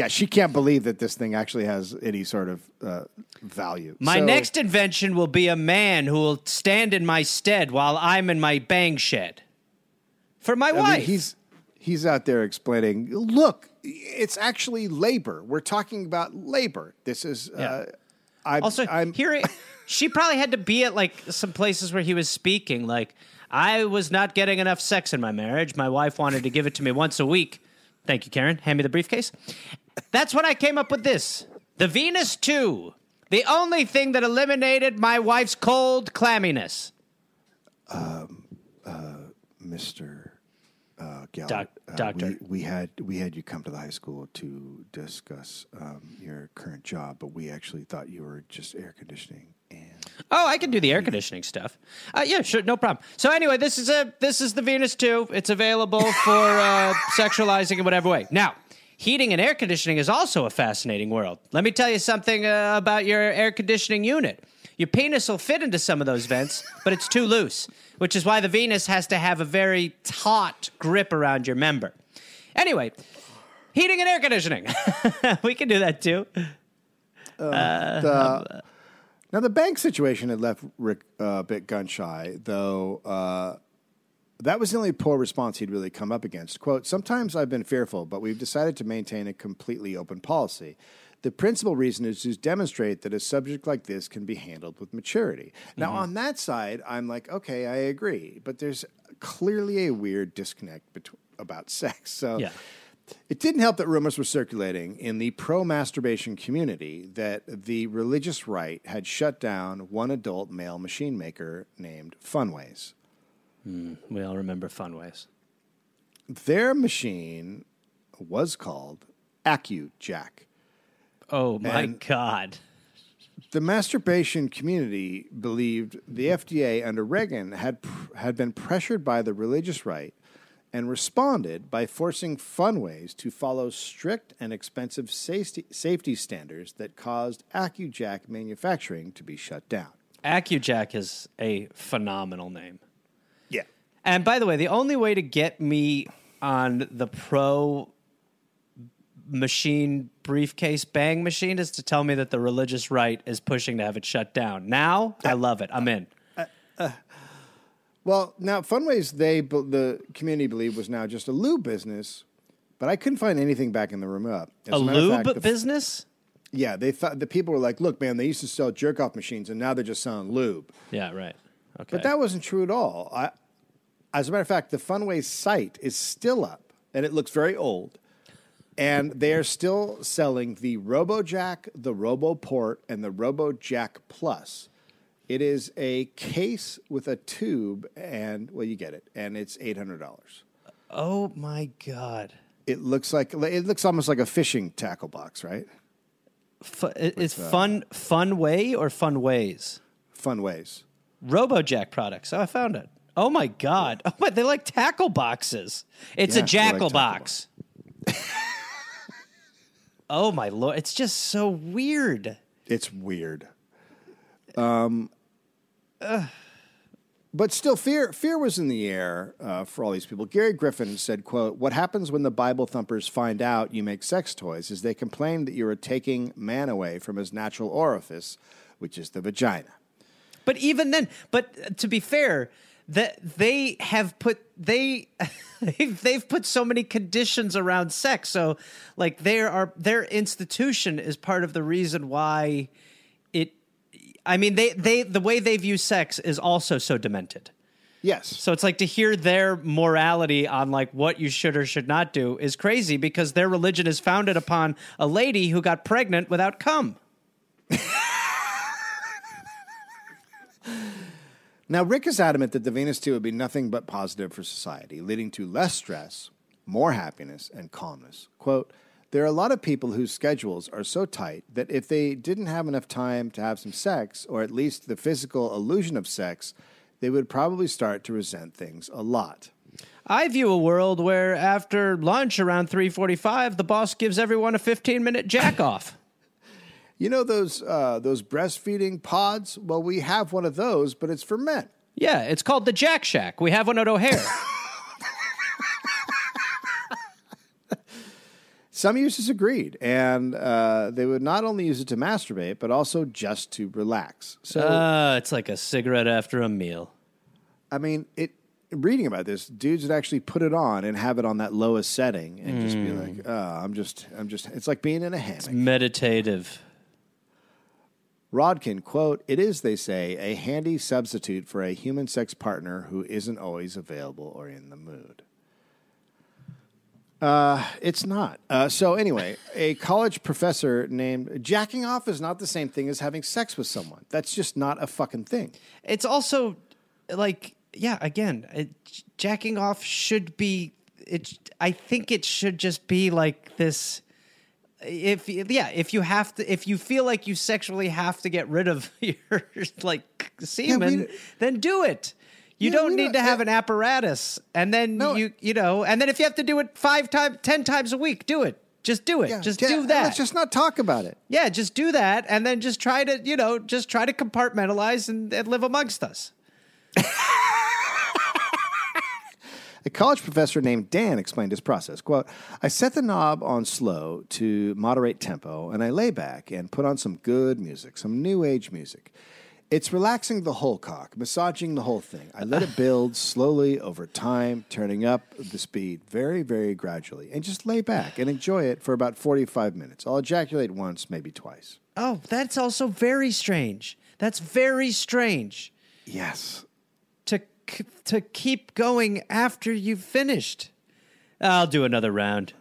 yeah, she can't believe that this thing actually has any sort of uh, value. My So- next invention will be a man who will stand in my stead while I'm in my bang shed. For my I mean, wife. he's he's out there explaining. Look, it's actually labor. We're talking about labor. This is. Uh, I, Also, I'm here she probably had to be at like some places where he was speaking. Like, I was not getting enough sex in my marriage. My wife wanted to give it to me once a week. Thank you, Karen. Hand me the briefcase. That's when I came up with this: the Venus Two, the only thing that eliminated my wife's cold clamminess. Mr. Uh, Gallagher, Doc- uh, doctor. We, we had we had you come to the high school to discuss um, your current job, but we actually thought you were just air conditioning. And Oh, I can do the air conditioning stuff. Uh, yeah, sure, no problem. So anyway, this is a this is the Venus Two. It's available for uh, sexualizing in whatever way. Now, heating and air conditioning is also a fascinating world. Let me tell you something uh, about your air conditioning unit. Your penis will fit into some of those vents, but it's too loose, which is why the Venus has to have a very taut grip around your member. Anyway, heating and air conditioning. we can do that too. Now the bank situation had left Rick uh, a bit gun shy, though. Uh, that was the only poor response he'd really come up against. Quote, sometimes I've been fearful, but we've decided to maintain a completely open policy. The principal reason is to demonstrate that a subject like this can be handled with maturity. Now, on that side, I'm like, okay, I agree, but there's clearly a weird disconnect between, about sex. So Yeah. It didn't help that rumors were circulating in the pro masturbation community that the religious right had shut down one adult male machine maker named Funways. Hmm, we all remember Funways. Their machine was called AccuJack. Oh my And- God. The masturbation community believed the FDA under Reagan had pr- had been pressured by the religious right and responded by forcing Funways to follow strict and expensive safety, safety standards that caused AccuJack manufacturing to be shut down. AccuJack is a phenomenal name. Yeah. And by the way, the only way to get me on the pro machine briefcase bang machine is to tell me that the religious right is pushing to have it shut down. Now, I love it. I'm in. Uh, uh, Well, now Funways, they the community believed was now just a lube business, but I couldn't find anything back in the room up. As A of lube fact, business? Yeah, they thought the people were like, "Look, man, they used to sell jerk off machines, and now they're just selling lube." Yeah, right. Okay. But that wasn't true at all. I, as a matter of fact, the Funways site is still up, and it looks very old. And they are still selling the RoboJack, the RoboPort, and the RoboJack Plus. It is a case with a tube, and well, you get it, and it's eight hundred dollars. oh my God. It looks like it looks almost like a fishing tackle box, right? Fu- is fun fun way or fun ways? Funways. RoboJack products. Oh, I found it. Oh my god! Oh, but they like tackle boxes. It's Yeah, a they like jackal box. oh my lord! It's just so weird. It's weird. Um, but still, fear fear was in the air uh, for all these people. Gary Griffin said, "quote What happens when the Bible thumpers find out you make sex toys is they complain that you are taking man away from his natural orifice, which is the vagina." But even then, but to be fair, that they have put they they've, they've put so many conditions around sex. So like there are their institution is part of the reason why. I mean, they they the way they view sex is also so demented. Yes. So it's like to hear their morality on like what you should or should not do is crazy because their religion is founded upon a lady who got pregnant without cum. Now, Rick is adamant that the Venus 2 would be nothing but positive for society, leading to less stress, more happiness, and calmness. Quote, there are a lot of people whose schedules are so tight that if they didn't have enough time to have some sex, or at least the physical illusion of sex, they would probably start to resent things a lot. I view a world where after lunch around 3:45 the boss gives everyone a 15-minute jack off. You know those uh, those breastfeeding pods? Well, we have one of those, but it's for men. yeah, it's called the Jack Shack. We have one at O'Hare. Some users agreed, and uh, they would not only use it to masturbate, but also just to relax. So, uh, it's like a cigarette after a meal. I mean, it. Reading about this, dudes would actually put it on and have it on that lowest setting, and just be like, "Oh, I'm just, I'm just." It's like being in a hammock. Meditative. Rodkin quote: "It is, they say, a handy substitute for a human sex partner who isn't always available or in the mood." Uh, it's not. Uh, so anyway, a college professor named jacking off is not the same thing as having sex with someone. That's just not a fucking thing. It's also like yeah, again, it, jacking off should be it I think it should just be like this if yeah, if you have to if you feel like you sexually have to get rid of your like semen, then do it. You Yeah, don't need to have uh, an apparatus. And then No, you you know, and then if you have to do it 5 times 10 times a week, do it. Just do it. Yeah, just yeah, do that. Let's just not talk about it. yeah, just do that and then just try to, you know, just try to compartmentalize and, and live amongst us. A college professor named Dan explained his process. Quote, I set the knob on slow to moderate tempo, and I lay back and put on some good music, some new age music. It's relaxing the whole cock, massaging the whole thing. I let it build slowly over time, turning up the speed very, very gradually, and just lay back and enjoy it for about 45 minutes. I'll ejaculate once, maybe twice. Oh, that's also very strange. That's very strange Yes. to k- to keep going after you've finished. I'll do another round.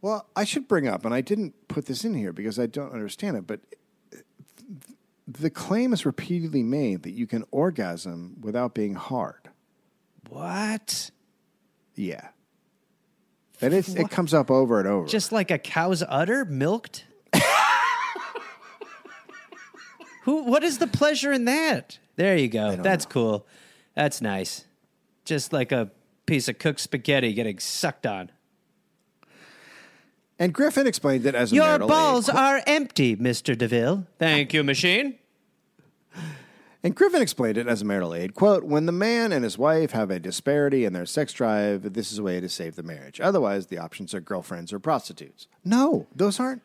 Well, I should bring up, and I didn't put this in here because I don't understand it, but the claim is repeatedly made that you can orgasm without being hard. What? Yeah. And it's, it comes up over and over. Just like a cow's udder milked? Who what is the pleasure in that? There you go. That's cool. That's nice. Just like a piece of cooked spaghetti getting sucked on. and Griffin explained that as a Your marital balls aid. are empty, Mr. DeVille. Thank you, machine. And Griffin explained it as a marital aid. Quote, when the man and his wife have a disparity in their sex drive, this is a way to save the marriage. Otherwise, the options are girlfriends or prostitutes. No, those aren't.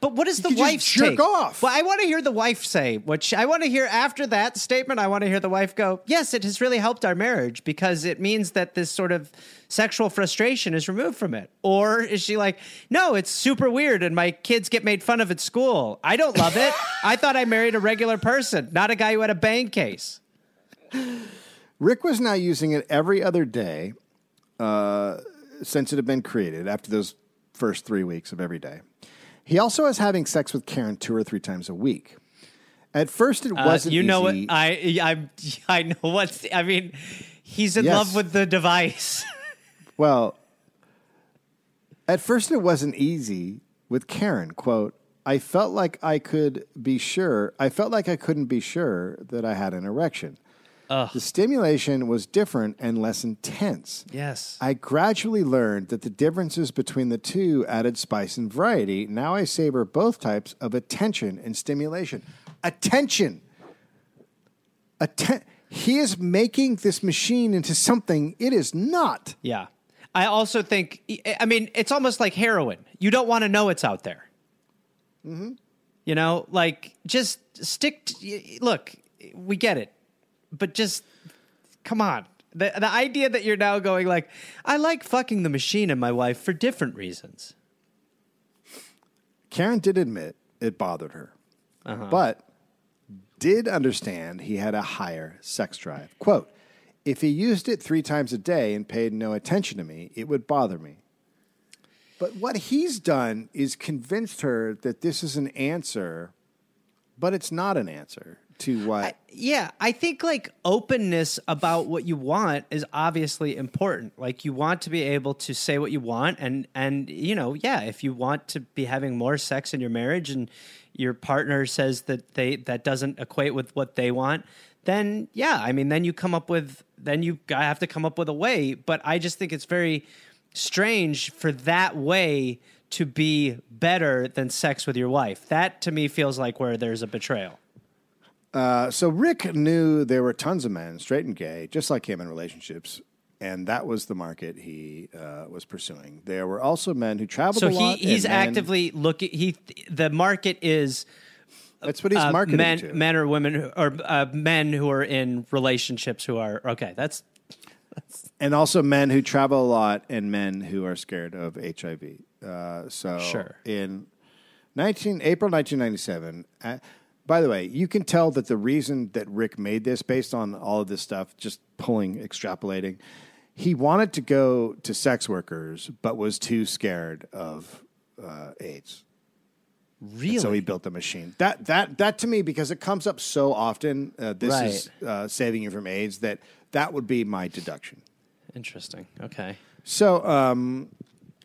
But what is the wife's jerk take? off. Well, I want to hear the wife say what she, I want to hear after that statement. I want to hear the wife go, "Yes, it has really helped our marriage because it means that this sort of sexual frustration is removed from it." Or is she like, "No, it's super weird and my kids get made fun of at school. I don't love it. I thought I married a regular person, not a guy who had a bang case." Rick was now using it every other day uh, since it had been created after those first three weeks of every day. He also is having sex with Karen two or three times a week. At first, it Uh, wasn't you know easy. what? I I I know what's. I mean, he's in Yes. love with the device. Well, at first it wasn't easy with Karen. Quote, I felt like I could be sure, I felt like I couldn't be sure that I had an erection. The stimulation was different and less intense. Yes. I gradually learned that the differences between the two added spice and variety. Now I savor both types of attention and stimulation. Attention. Atten- he is making this machine into something it is not. Yeah. I also think, I mean, it's almost like heroin. You don't want to know it's out there. Mm-hmm. You know, like just stick. To, look, we get it, but just come on. The the idea that you're now going like, I like fucking the machine and my wife for different reasons. Karen did admit it bothered her, uh-huh. but did understand he had a higher sex drive. Quote, if he used it three times a day and paid no attention to me, it would bother me. But what he's done is convinced her that this is an answer, but it's not an answer to what. Yeah, I think like openness about what you want is obviously important. Like you want to be able to say what you want and and you know, yeah, if you want to be having more sex in your marriage and your partner says that they that doesn't equate with what they want, then yeah, I mean then you come up with then you have to come up with a way, but I just think it's very strange for that way to be better than sex with your wife. That to me feels like where there's a betrayal. Uh, so Rick knew there were tons of men, straight and gay, just like him in relationships. And that was the market he uh, was pursuing. There were also men who traveled So a he lot. he's and men- actively looking. He the market is That's what he's uh, marketing men to. men or women who, or uh, men who are in relationships who are okay. That's and also men who travel a lot and men who are scared of HIV. Uh, so Sure. in 19 April 1997. By the way, you can tell that the reason that Rick made this, based on all of this stuff, just pulling, extrapolating, he wanted to go to sex workers, but was too scared of uh, AIDS. really So he built the machine. That that that to me because it comes up so often. Uh, this is uh, saving you from AIDS. That that would be my deduction. interesting. Okay, So um,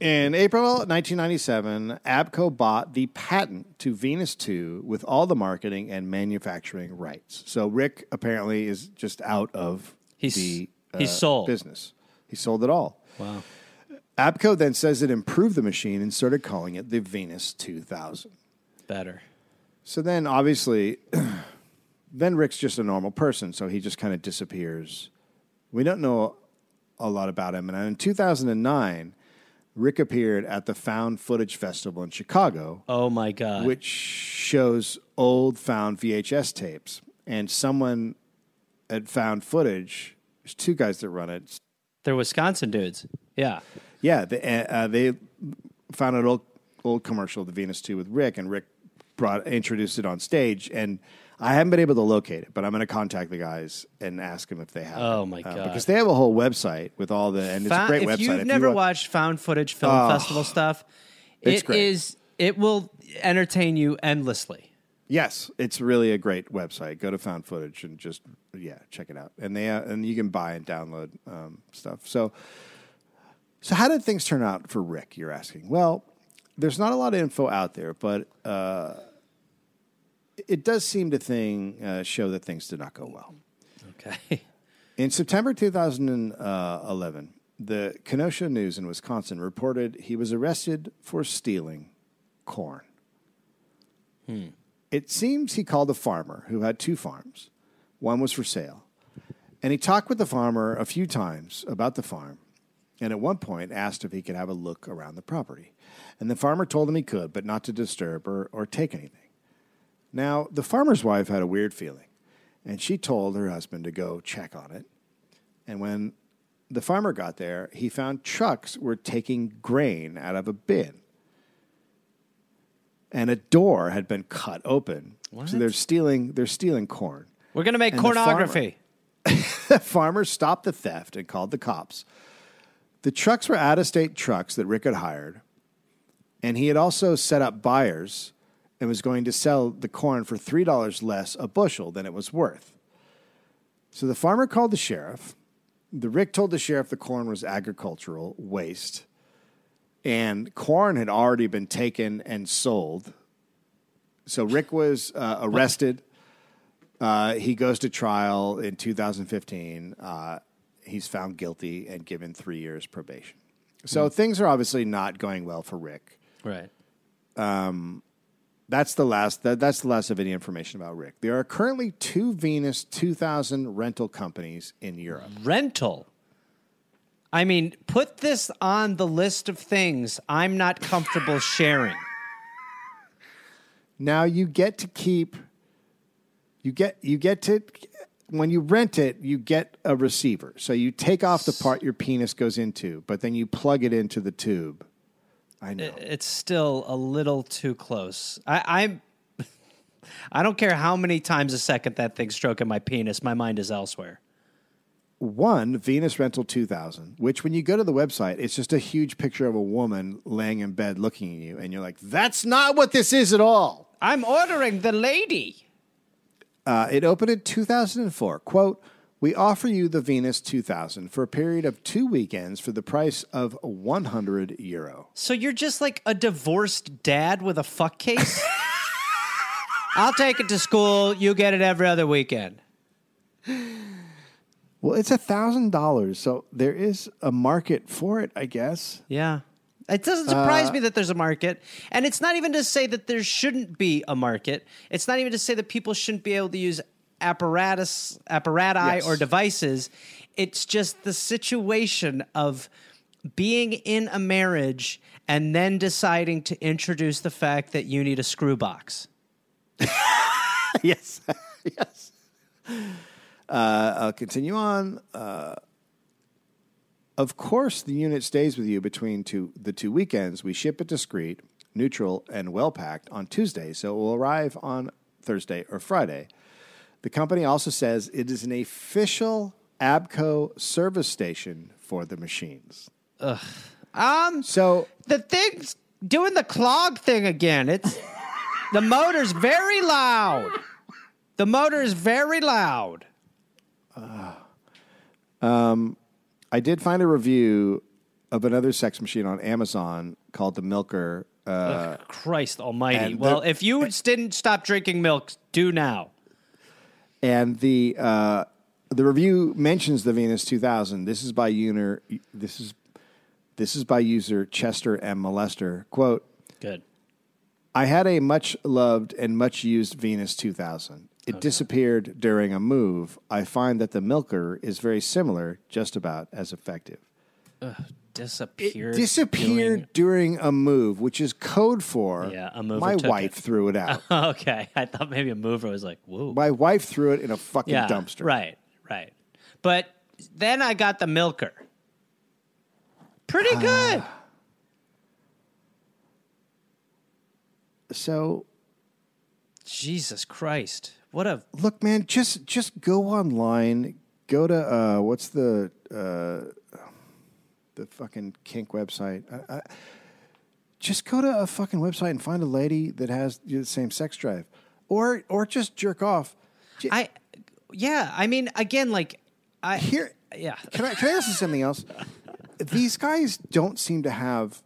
in April 1997, Abco bought the patent to Venus 2 with all the marketing and manufacturing rights. So Rick apparently is just out of He's- the uh, he's sold. business. He sold it all. wow. Abco then says it improved the machine and started calling it the Venus 2000. Better. So then, obviously, then Rick's just a normal person, so he just kind of disappears. We don't know a lot about him. And in 2009, Rick appeared at the Found Footage Festival in Chicago, Oh my god. which shows old found VHS tapes. And someone had Found Footage, there's two guys that run it. They're Wisconsin dudes. Yeah. Yeah, they, uh, they found an old old commercial, of the Venus Two, with Rick, and Rick brought introduced it on stage, and I haven't been able to locate it, but I'm going to contact the guys and ask them if they have. Oh, it. my Uh, God. because they have a whole website with all the and it's a great if website. you've If never you, wa- watched found footage film festival stuff, It's it It will entertain you endlessly. yes, it's really a great website. Go to Found Footage and just yeah, check it out, and they uh, and you can buy and download um, stuff. So, so how did things turn out for Rick? You're asking. Well, there's not a lot of info out there, but. Uh, it does seem to thing uh, show that things did not go well. Okay. In September 2011, the Kenosha News in Wisconsin reported he was arrested for stealing corn. It seems he called a farmer who had two farms. One was for sale. And he talked with the farmer a few times about the farm, and at one point asked if he could have a look around the property. And the farmer told him he could, but not to disturb or, or take anything. Now, the farmer's wife had a weird feeling, and she told her husband to go check on it. And when the farmer got there, he found trucks were taking grain out of a bin. And a door had been cut open. So they're stealing they're stealing corn. We're gonna make And the farmer- The farmer stopped the theft and called the cops. The trucks were out of state trucks that Rick had hired, and he had also set up buyers and was going to sell the corn for $3 less a bushel than it was worth. So the farmer called the sheriff. The Rick told the sheriff the corn was agricultural waste, and corn had already been taken and sold. So Rick was uh, arrested. Uh, he goes to trial in 2015. Uh, he's found guilty and given three years probation. So things are obviously not going well for Rick. Right. That's the last. That, that's the last of any information about Rick. There are currently two Venus 2000 rental companies in Europe. Rental. I mean, put this on the list of things I'm not comfortable sharing. Now you get to keep. You get you get to when you rent it, you get a receiver. So you take off the part your penis goes into, but then you plug it into the tube. I know. It's still a little too close. I, I'm. I don't care how many times a second that thing's stroking my penis. My mind is elsewhere. One, Venus Rental 2000, which when you go to the website, it's just a huge picture of a woman laying in bed looking at you, and you're like, that's not what this is at all. I'm ordering the lady. Uh, it opened in 2004. Quote, we offer you the Venus 2000 for a period of two weekends for the price of 100 euro. So you're just like a divorced dad with a fuck case? I'll take it to school. You get it every other weekend. Well, it's a thousand dollars, so there is a market for it, I guess. Yeah. It doesn't surprise uh, me that there's a market. And it's not even to say that there shouldn't be a market. It's not even to say that people shouldn't be able to use apparatus, apparati, Yes. or devices. It's just the situation of being in a marriage and then deciding to introduce the fact that you need a screw box. yes, yes. Uh, I'll continue on. Uh, of course, the unit stays with you between two, the two weekends. We ship it discreet, neutral, and well packed on Tuesday, so it will arrive on Thursday or Friday. The company also says it is an official Abco service station for the machines. Um, So the thing's doing the clog thing again. It's the motor's very loud. The motor is very loud. I did find a review of another sex machine on Amazon called the Milker. Uh, Christ Almighty! Well, the- if you didn't stop drinking milk, do now. And the uh, the review mentions the Venus 2000. This is by user. This is this is by user Chester M. Molester. Quote: Good. I had a much loved and much used Venus 2000. It disappeared during a move. I find that the Milker is very similar, just about as effective. Disappeared. disappeared during a move, which is code for Yeah, a mover my wife it. threw it out. okay, I thought maybe a mover was like, whoa. my wife threw it in a fucking yeah, dumpster. Right, right. But then I got the milker. Pretty good. So Jesus Christ! What a look, man, just just go online. Go to uh, what's the uh, the fucking kink website? I, I, just go to a fucking website and find a lady that has the same sex drive, or or just jerk off. J- I. Yeah, I mean, again, like I Here, Yeah. Can I can I ask you something else? These guys don't seem to have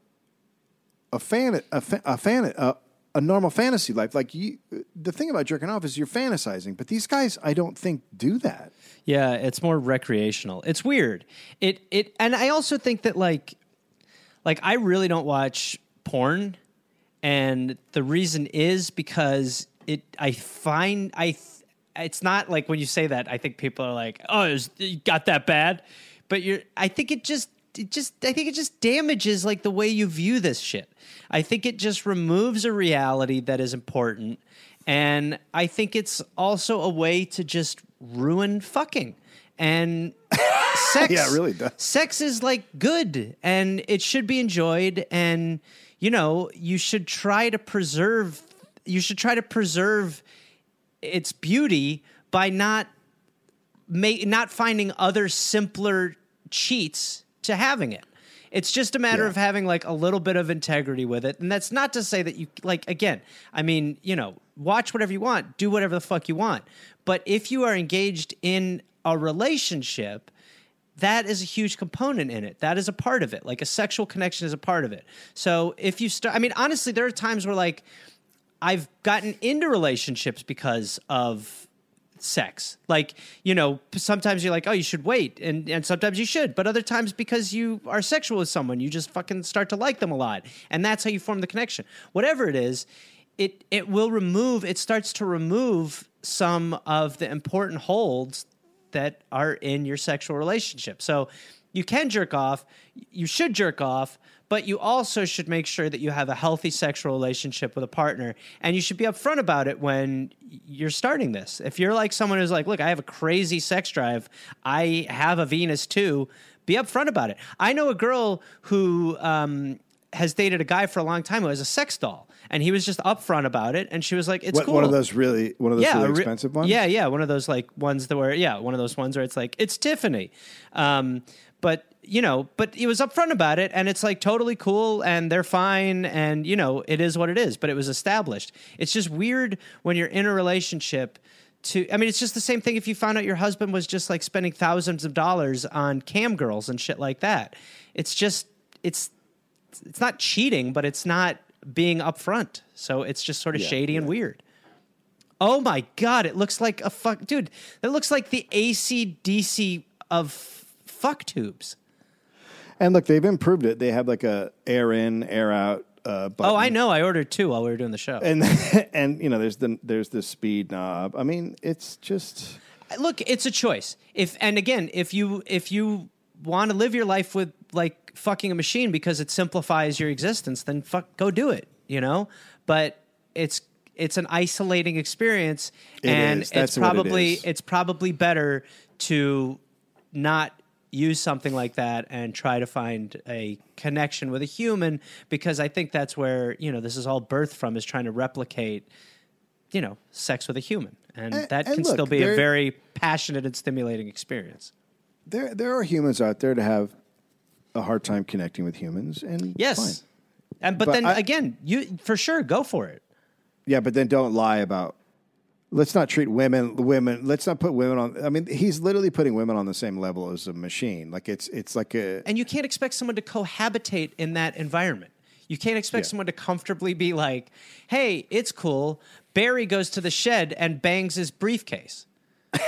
a fan a, fa- a fan a, a normal fantasy life. Like you, the thing about jerking off is you're fantasizing, but these guys, I don't think do that. Yeah, it's more recreational. It's weird. It it and I also think that like like I really don't watch porn and the reason is because it I find I th- it's not like when you say that I think people are like, "Oh, is, you got that bad?" But you're I think it just it just I think it just damages like the way you view this shit. I think it just removes a reality that is important and I think it's also a way to just ruin fucking. And sex Yeah, it really does. sex is like good and it should be enjoyed and you know you should try to preserve you should try to preserve its beauty by not make not finding other simpler cheats to having it it's just a matter Yeah. of having like a little bit of integrity with it and that's not to say that you like again i mean you know watch whatever you want do whatever the fuck you want but if you are engaged in a relationship that is a huge component in it. That is a part of it. Like a sexual connection is a part of it. So if you start, I mean, honestly, there are times where like I've gotten into relationships because of sex. Like, you know, sometimes you're like, oh, you should wait. And, and sometimes you should. But other times, because you are sexual with someone, you just fucking start to like them a lot. And that's how you form the connection. Whatever it is, it, it will remove, it starts to remove some of the important holds that are in your sexual relationship. So you can jerk off, you should jerk off, but you also should make sure that you have a healthy sexual relationship with a partner and you should be upfront about it when you're starting this. If you're like someone who's like, "Look, I have a crazy sex drive. I have a Venus too." Be upfront about it. I know a girl who um, has dated a guy for a long time who has a sex doll, and he was just upfront about it. And she was like, "It's What, cool." One of those really, one of those a really re- expensive ones. Yeah, yeah, one of those like ones that were yeah, one of those ones where it's like it's Tiffany, um, but you know, but he was upfront about it, and it's like totally cool, and they're fine, and you know, it is what it is. But it was established. It's just weird when you're in a relationship. To, I mean, it's just the same thing if you found out your husband was just like spending thousands of dollars on cam girls and shit like that. It's just, it's, it's not cheating, but it's not being upfront. So it's just sort of Yeah, shady and weird. Oh my god, it looks like a fuck dude. That looks like the ACDC of fuck tubes. And look, they've improved it. They have like a air in, air out. Uh, button. Oh, I know. I ordered two while we were doing the show. And and you know, there's the there's the speed knob. I mean, it's just Look, it's a choice. If and again, if you if you want to live your life with like fucking a machine because it simplifies your existence, then fuck go do it, you know? But it's it's an isolating experience It and is. It's it probably it's probably better to not use something like that and try to find a connection with a human because I think that's where, you know, this is all birthed from is trying to replicate you know, sex with a human. And And- that and can look, still be a very passionate and stimulating experience. there there are humans out there to have a hard time connecting with humans, and Yes. fine. And but, But then I- again, you for sure go for it. yeah, but then don't lie about. Let's not treat women women. Let's not put women on. I mean, he's literally putting women on the same level as a machine. Like it's it's like a And you can't expect someone to cohabitate in that environment. You can't expect Yeah. someone to comfortably be like, "Hey, it's cool." Barry goes to the shed and bangs his briefcase.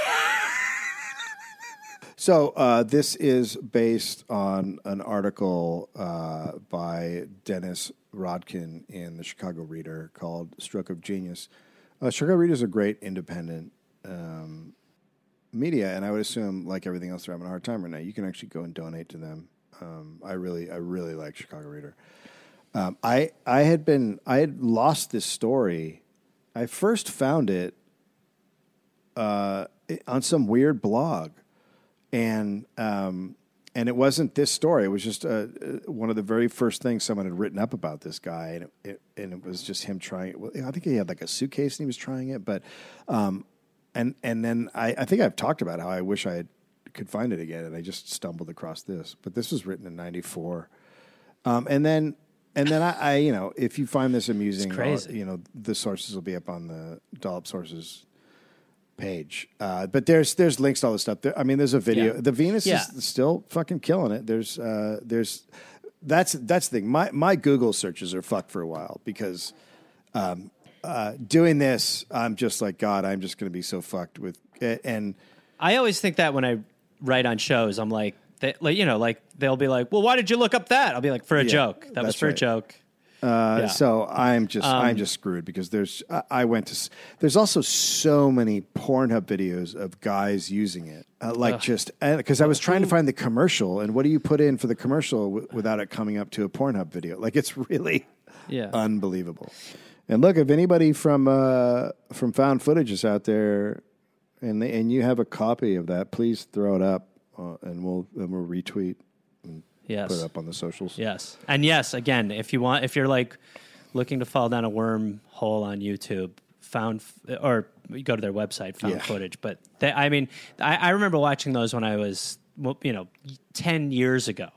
So uh, this is based on an article uh, by Dennis Rodkin in the Chicago Reader called "Stroke of Genius." Uh, Chicago Reader is a great independent um, media, and I would assume, like everything else, they're having a hard time right now. You can actually go and donate to them. Um, I really, I really like Chicago Reader. Um, I I had been I had lost this story. I first found it uh, on some weird blog, and um, and it wasn't this story. It was just uh, uh, one of the very first things someone had written up about this guy, and it, it and it was just him trying. Well, I think he had like a suitcase and he was trying it, but um, and and then I, I think I've talked about how I wish I had, could find it again, and I just stumbled across this. But this was written in '94, um, and then. And then I, I, you know, if you find this amusing, you know, the sources will be up on the Dollop sources page. Uh, but there's there's links to all this stuff. There, I mean, there's a video. Yeah. The Venus Yeah. is still fucking killing it. There's uh, there's that's that's the thing. My my Google searches are fucked for a while because um, uh, doing this, I'm just like God. I'm just going to be so fucked with it. and. I always think that when I write on shows, I'm like, they, like you know, like they'll be like, "Well, why did you look up that?" I'll be like, "For a Yeah, joke. That was for a joke." Uh, Yeah. So I'm just I'm just screwed because there's I, I went to there's also so many Pornhub videos of guys using it uh, like just because I was trying to find the commercial and what do you put in for the commercial w- without it coming up to a Pornhub video like it's really Yeah. unbelievable. And look, if anybody from uh, from found footage is out there and they, and you have a copy of that, please throw it up uh, and we'll and we'll retweet Yes. put it up on the socials. Yes. And yes, again, if you want, if you're like looking to fall down a wormhole on YouTube, found or you go to their website, found Yeah. footage. But they, I mean, I, I remember watching those when I was, you know, ten years ago,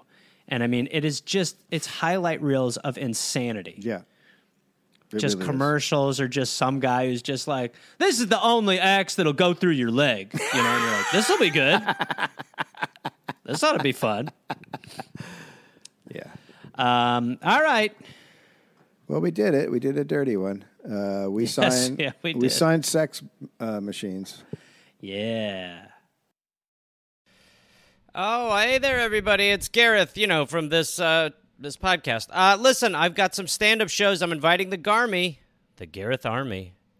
and I mean, it is just it's highlight reels of insanity. Yeah. It just really is. commercials or just some guy who's just like, this is the only X that'll go through your leg. You know, and you're like, this will be good. this ought to be fun. Yeah. Um, all right. Well, we did it. We did a dirty one. Uh, we signed. yeah, we did. signed sex uh, machines. Yeah. Oh, hey there, everybody! It's Gareth. You know from this uh, this podcast. Uh, listen, I've got some stand up shows. I'm inviting the Garmy, the Gareth Army,